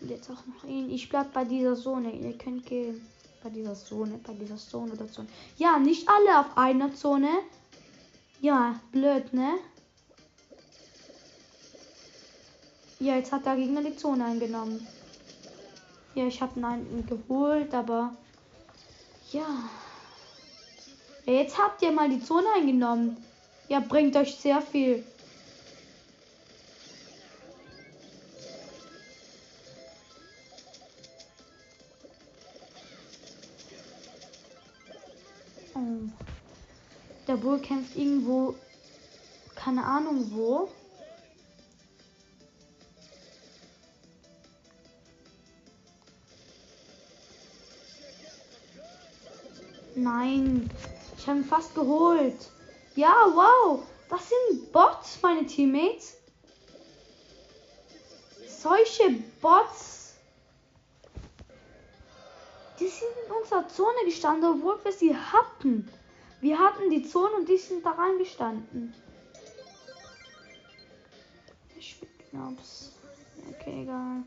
Und jetzt auch noch ihn. Ich bleib bei dieser Zone. Ihr könnt gehen. Bei dieser Zone, bei dieser Zone oder Zone. Ja, nicht alle auf einer Zone. Ja, blöd, ne? Ja, jetzt hat der Gegner die Zone eingenommen. Ja, ich habe einen geholt, aber ja. Jetzt habt ihr mal die Zone eingenommen. Ja, bringt euch sehr viel. Oh. Der Bull kämpft irgendwo, keine Ahnung wo. Nein, ich habe ihn fast geholt. Ja, wow, das sind Bots, meine Teammates. Solche Bots. Die sind in unserer Zone gestanden, obwohl wir sie hatten. Wir hatten die Zone und die sind da reingestanden. Ich spiele Knobs. Okay, egal.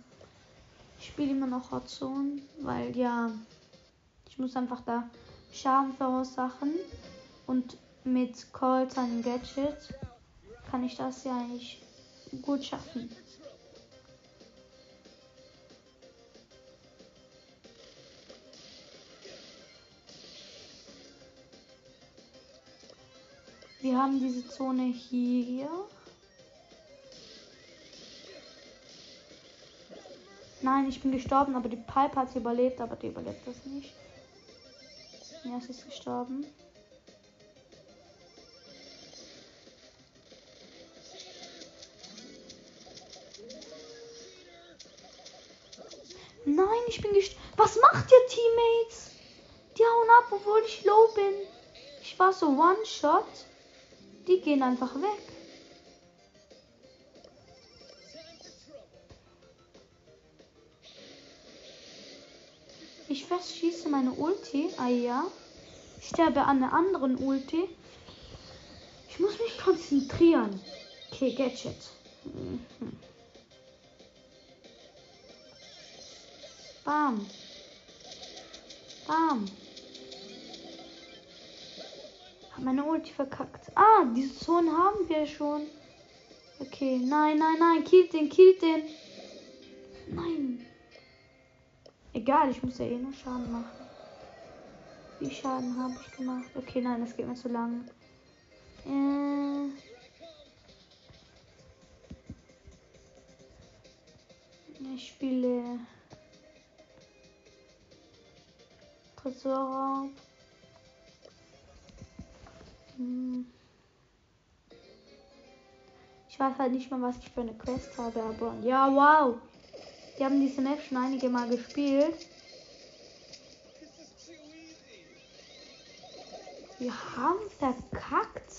Ich spiele immer noch Hot Zone, weil ja, ich muss einfach da Schaden verursachen. Und mit Colt seinem Gadget kann ich das ja eigentlich gut schaffen. Wir haben diese Zone hier. Nein, ich bin gestorben, aber die Pipe hat überlebt, aber die überlebt das nicht. Ja, sie ist gestorben. Nein, ich bin gestorben. Was macht ihr Teammates? Die hauen ab, obwohl ich low bin. Ich war so One-Shot. Die gehen einfach weg. Ich verschieße meine Ulti. Ah ja. Ich sterbe an der anderen Ulti. Ich muss mich konzentrieren. Okay, Gadget. Bam. Bam. Meine Ulti verkackt. Ah, diese Zone haben wir schon. Okay, nein, nein, nein. Killt den, killt den. Egal, ich muss ja eh nur Schaden machen. Wie Schaden habe ich gemacht? Okay, nein, das geht mir zu lang. Äh. Ich spiele Tresorraub. Hm. Ich weiß halt nicht mal, was ich für eine Quest habe, aber ja, wow. Die haben diese Map schon einige Mal gespielt. Wir haben verkackt.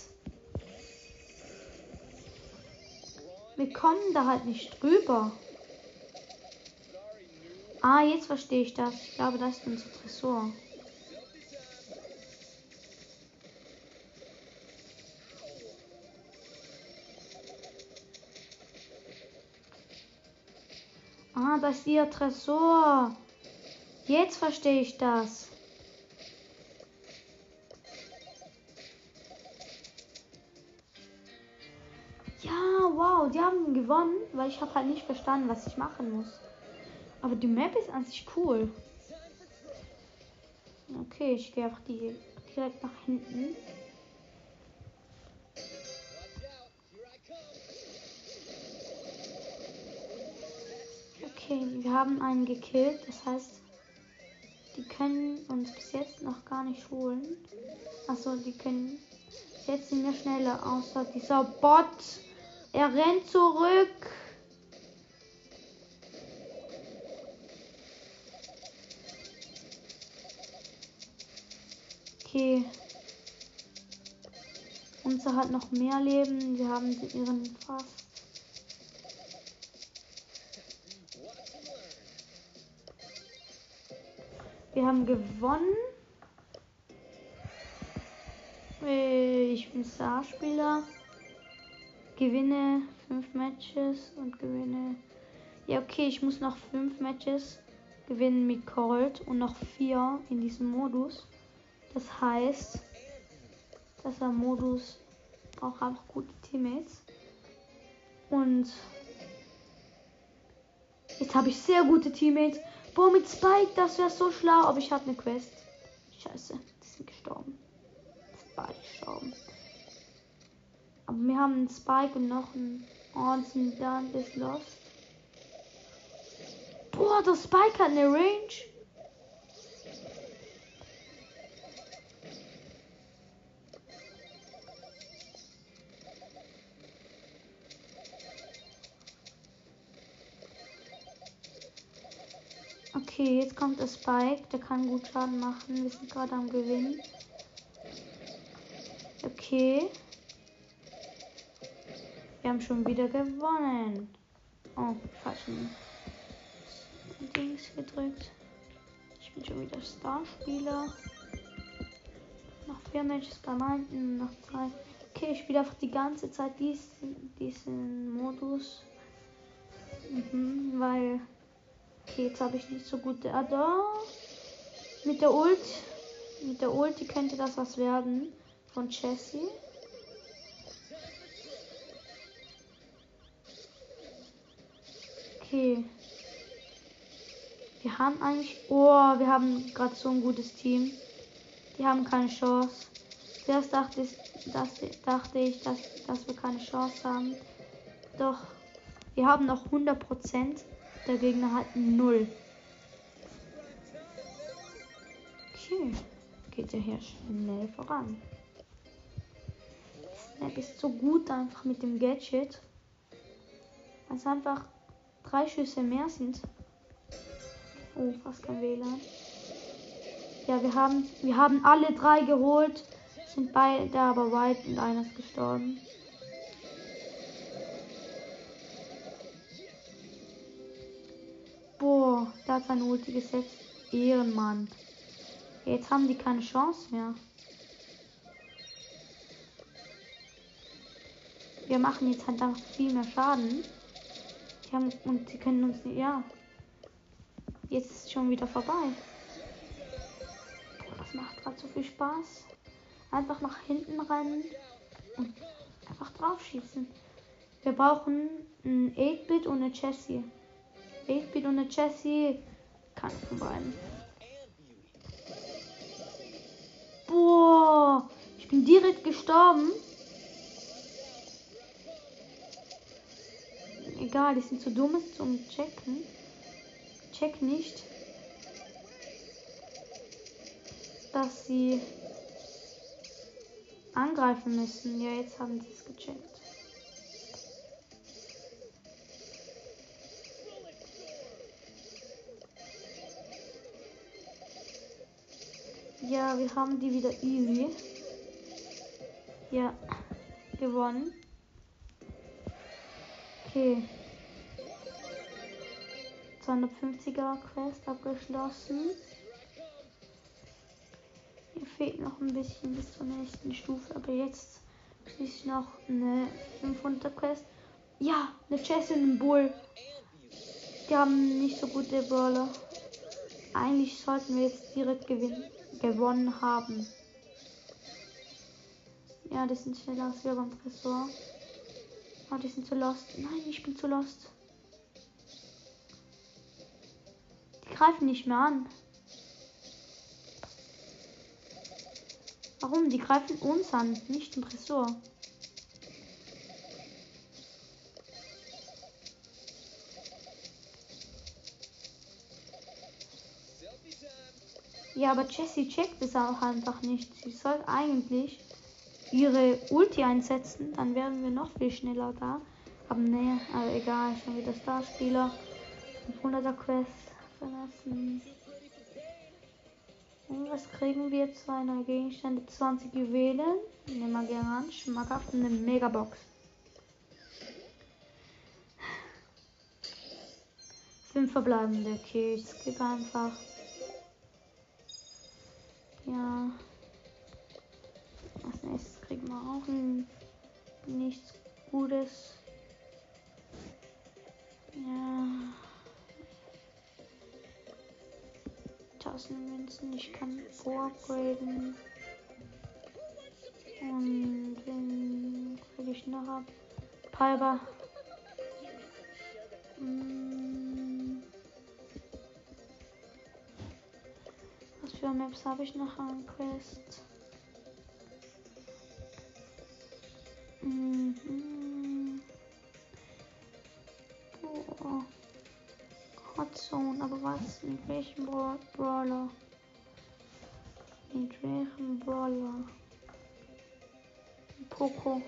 Wir kommen da halt nicht drüber. Ah, jetzt verstehe ich das. Ich glaube, das ist unser Tresor. Das ihr Tresor. Jetzt verstehe ich das. Ja, wow, die haben gewonnen, weil ich habe halt nicht verstanden, was ich machen muss. Aber die Map ist an sich cool. Okay, ich gehe einfach die direkt nach hinten. Okay, wir haben einen gekillt. Das heißt, die können uns bis jetzt noch gar nicht holen. Achso, die können. Jetzt sind wir schneller, außer dieser Bot. Er rennt zurück. Okay. Unser hat noch mehr Leben. Wir haben ihren fast. Haben gewonnen. Äh, ich bin Starspieler. Gewinne fünf Matches und gewinne. Ja, okay, ich muss noch fünf Matches gewinnen mit Cold und noch vier in diesem Modus. Das heißt, dass der Modus auch einfach gute Teammates. Und jetzt habe ich sehr gute Teammates. Boah, mit Spike, das wäre so schlau. Aber ich habe eine Quest. Scheiße, die sind gestorben. Spike gestorben. Aber wir haben einen Spike und noch einen Ornsen da und ist lost. Boah, der Spike hat eine Range. Okay, jetzt kommt der Spike. Der kann gut Schaden machen. Wir sind gerade am Gewinn. Okay. Wir haben schon wieder gewonnen. Oh, falschen Dings gedrückt. Ich bin schon wieder Starspieler. Noch vier Matches bei meinten, noch drei. Okay, ich spiele einfach die ganze Zeit diesen, diesen Modus. Mhm, weil. Okay, jetzt habe ich nicht so gute. Ah, da. Mit der Ult. Mit der Ulti könnte das was werden. Von Jessie. Okay. Wir haben eigentlich. Oh, wir haben gerade so ein gutes Team. Die haben keine Chance. Zuerst dachte ich, dass, dachte ich dass, dass wir keine Chance haben. Doch, wir haben noch 100%. Der Gegner hat 0. Okay. Geht ja hier schnell voran. Snap ist so gut einfach mit dem Gadget. Es einfach drei Schüsse mehr sind. Oh, fast kein WLAN. Ja, wir haben, wir haben alle drei geholt. Sind beide aber weit und einer ist gestorben. Boah, der hat seine Ulti gesetzt. Ehrenmann. Jetzt haben die keine Chance mehr. Wir machen jetzt halt einfach viel mehr Schaden. Die haben, und sie können uns nicht, ja. Jetzt ist es schon wieder vorbei. Boah, das macht gerade so viel Spaß. Einfach nach hinten rennen und einfach drauf schießen. Wir brauchen ein 8-Bit und eine Jessie. 8-Bit und eine Jessie. Kann von beiden. Boah, ich bin direkt gestorben. Egal, die sind zu dumm zum Checken. Check nicht, dass sie angreifen müssen. Ja, jetzt haben sie es gecheckt. Ja, wir haben die wieder easy. Ja, gewonnen. Okay. 250er Quest abgeschlossen. Hier fehlt noch ein bisschen bis zur nächsten Stufe, aber jetzt ist noch eine 500er Quest. Ja, eine Chess und ein Bull. Die haben nicht so gute Brawler. Eigentlich sollten wir jetzt direkt gewinnen, gewonnen haben. Ja, die sind schneller als wir beim Tresor. Oh, die sind zu lost. Nein, ich bin zu lost. Die greifen nicht mehr an. Warum? Die greifen uns an, nicht den Tresor. Ja, aber Jessie checkt es auch einfach nicht. Sie soll eigentlich ihre Ulti einsetzen, dann wären wir noch viel schneller da. Aber nee, aber egal, schon wieder Starspieler. 500er Quest verlassen. Und was kriegen wir? Zwei neue Gegenstände, 20 Juwelen. Nehmen wir gerne an. Schmackhaft eine Megabox. Fünf verbleibende. Okay, ich skippe einfach. Ja. Als nächstes kriegen wir auch ein, nichts Gutes. Ja. 1000 Münzen, ich kann vorgraden. Und wenn kriege ich noch ab. Piper. Hm. für Maps habe ich noch an Quest? Mhm. Boah. Hot Zone, aber was? Mit welchem Brawler? Mit welchem Brawler? Poco.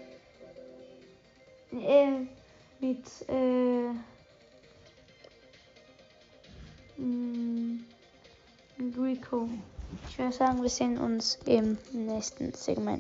Äh, mit, äh. Mh. Rico. Ich würde sagen, wir sehen uns im nächsten Segment.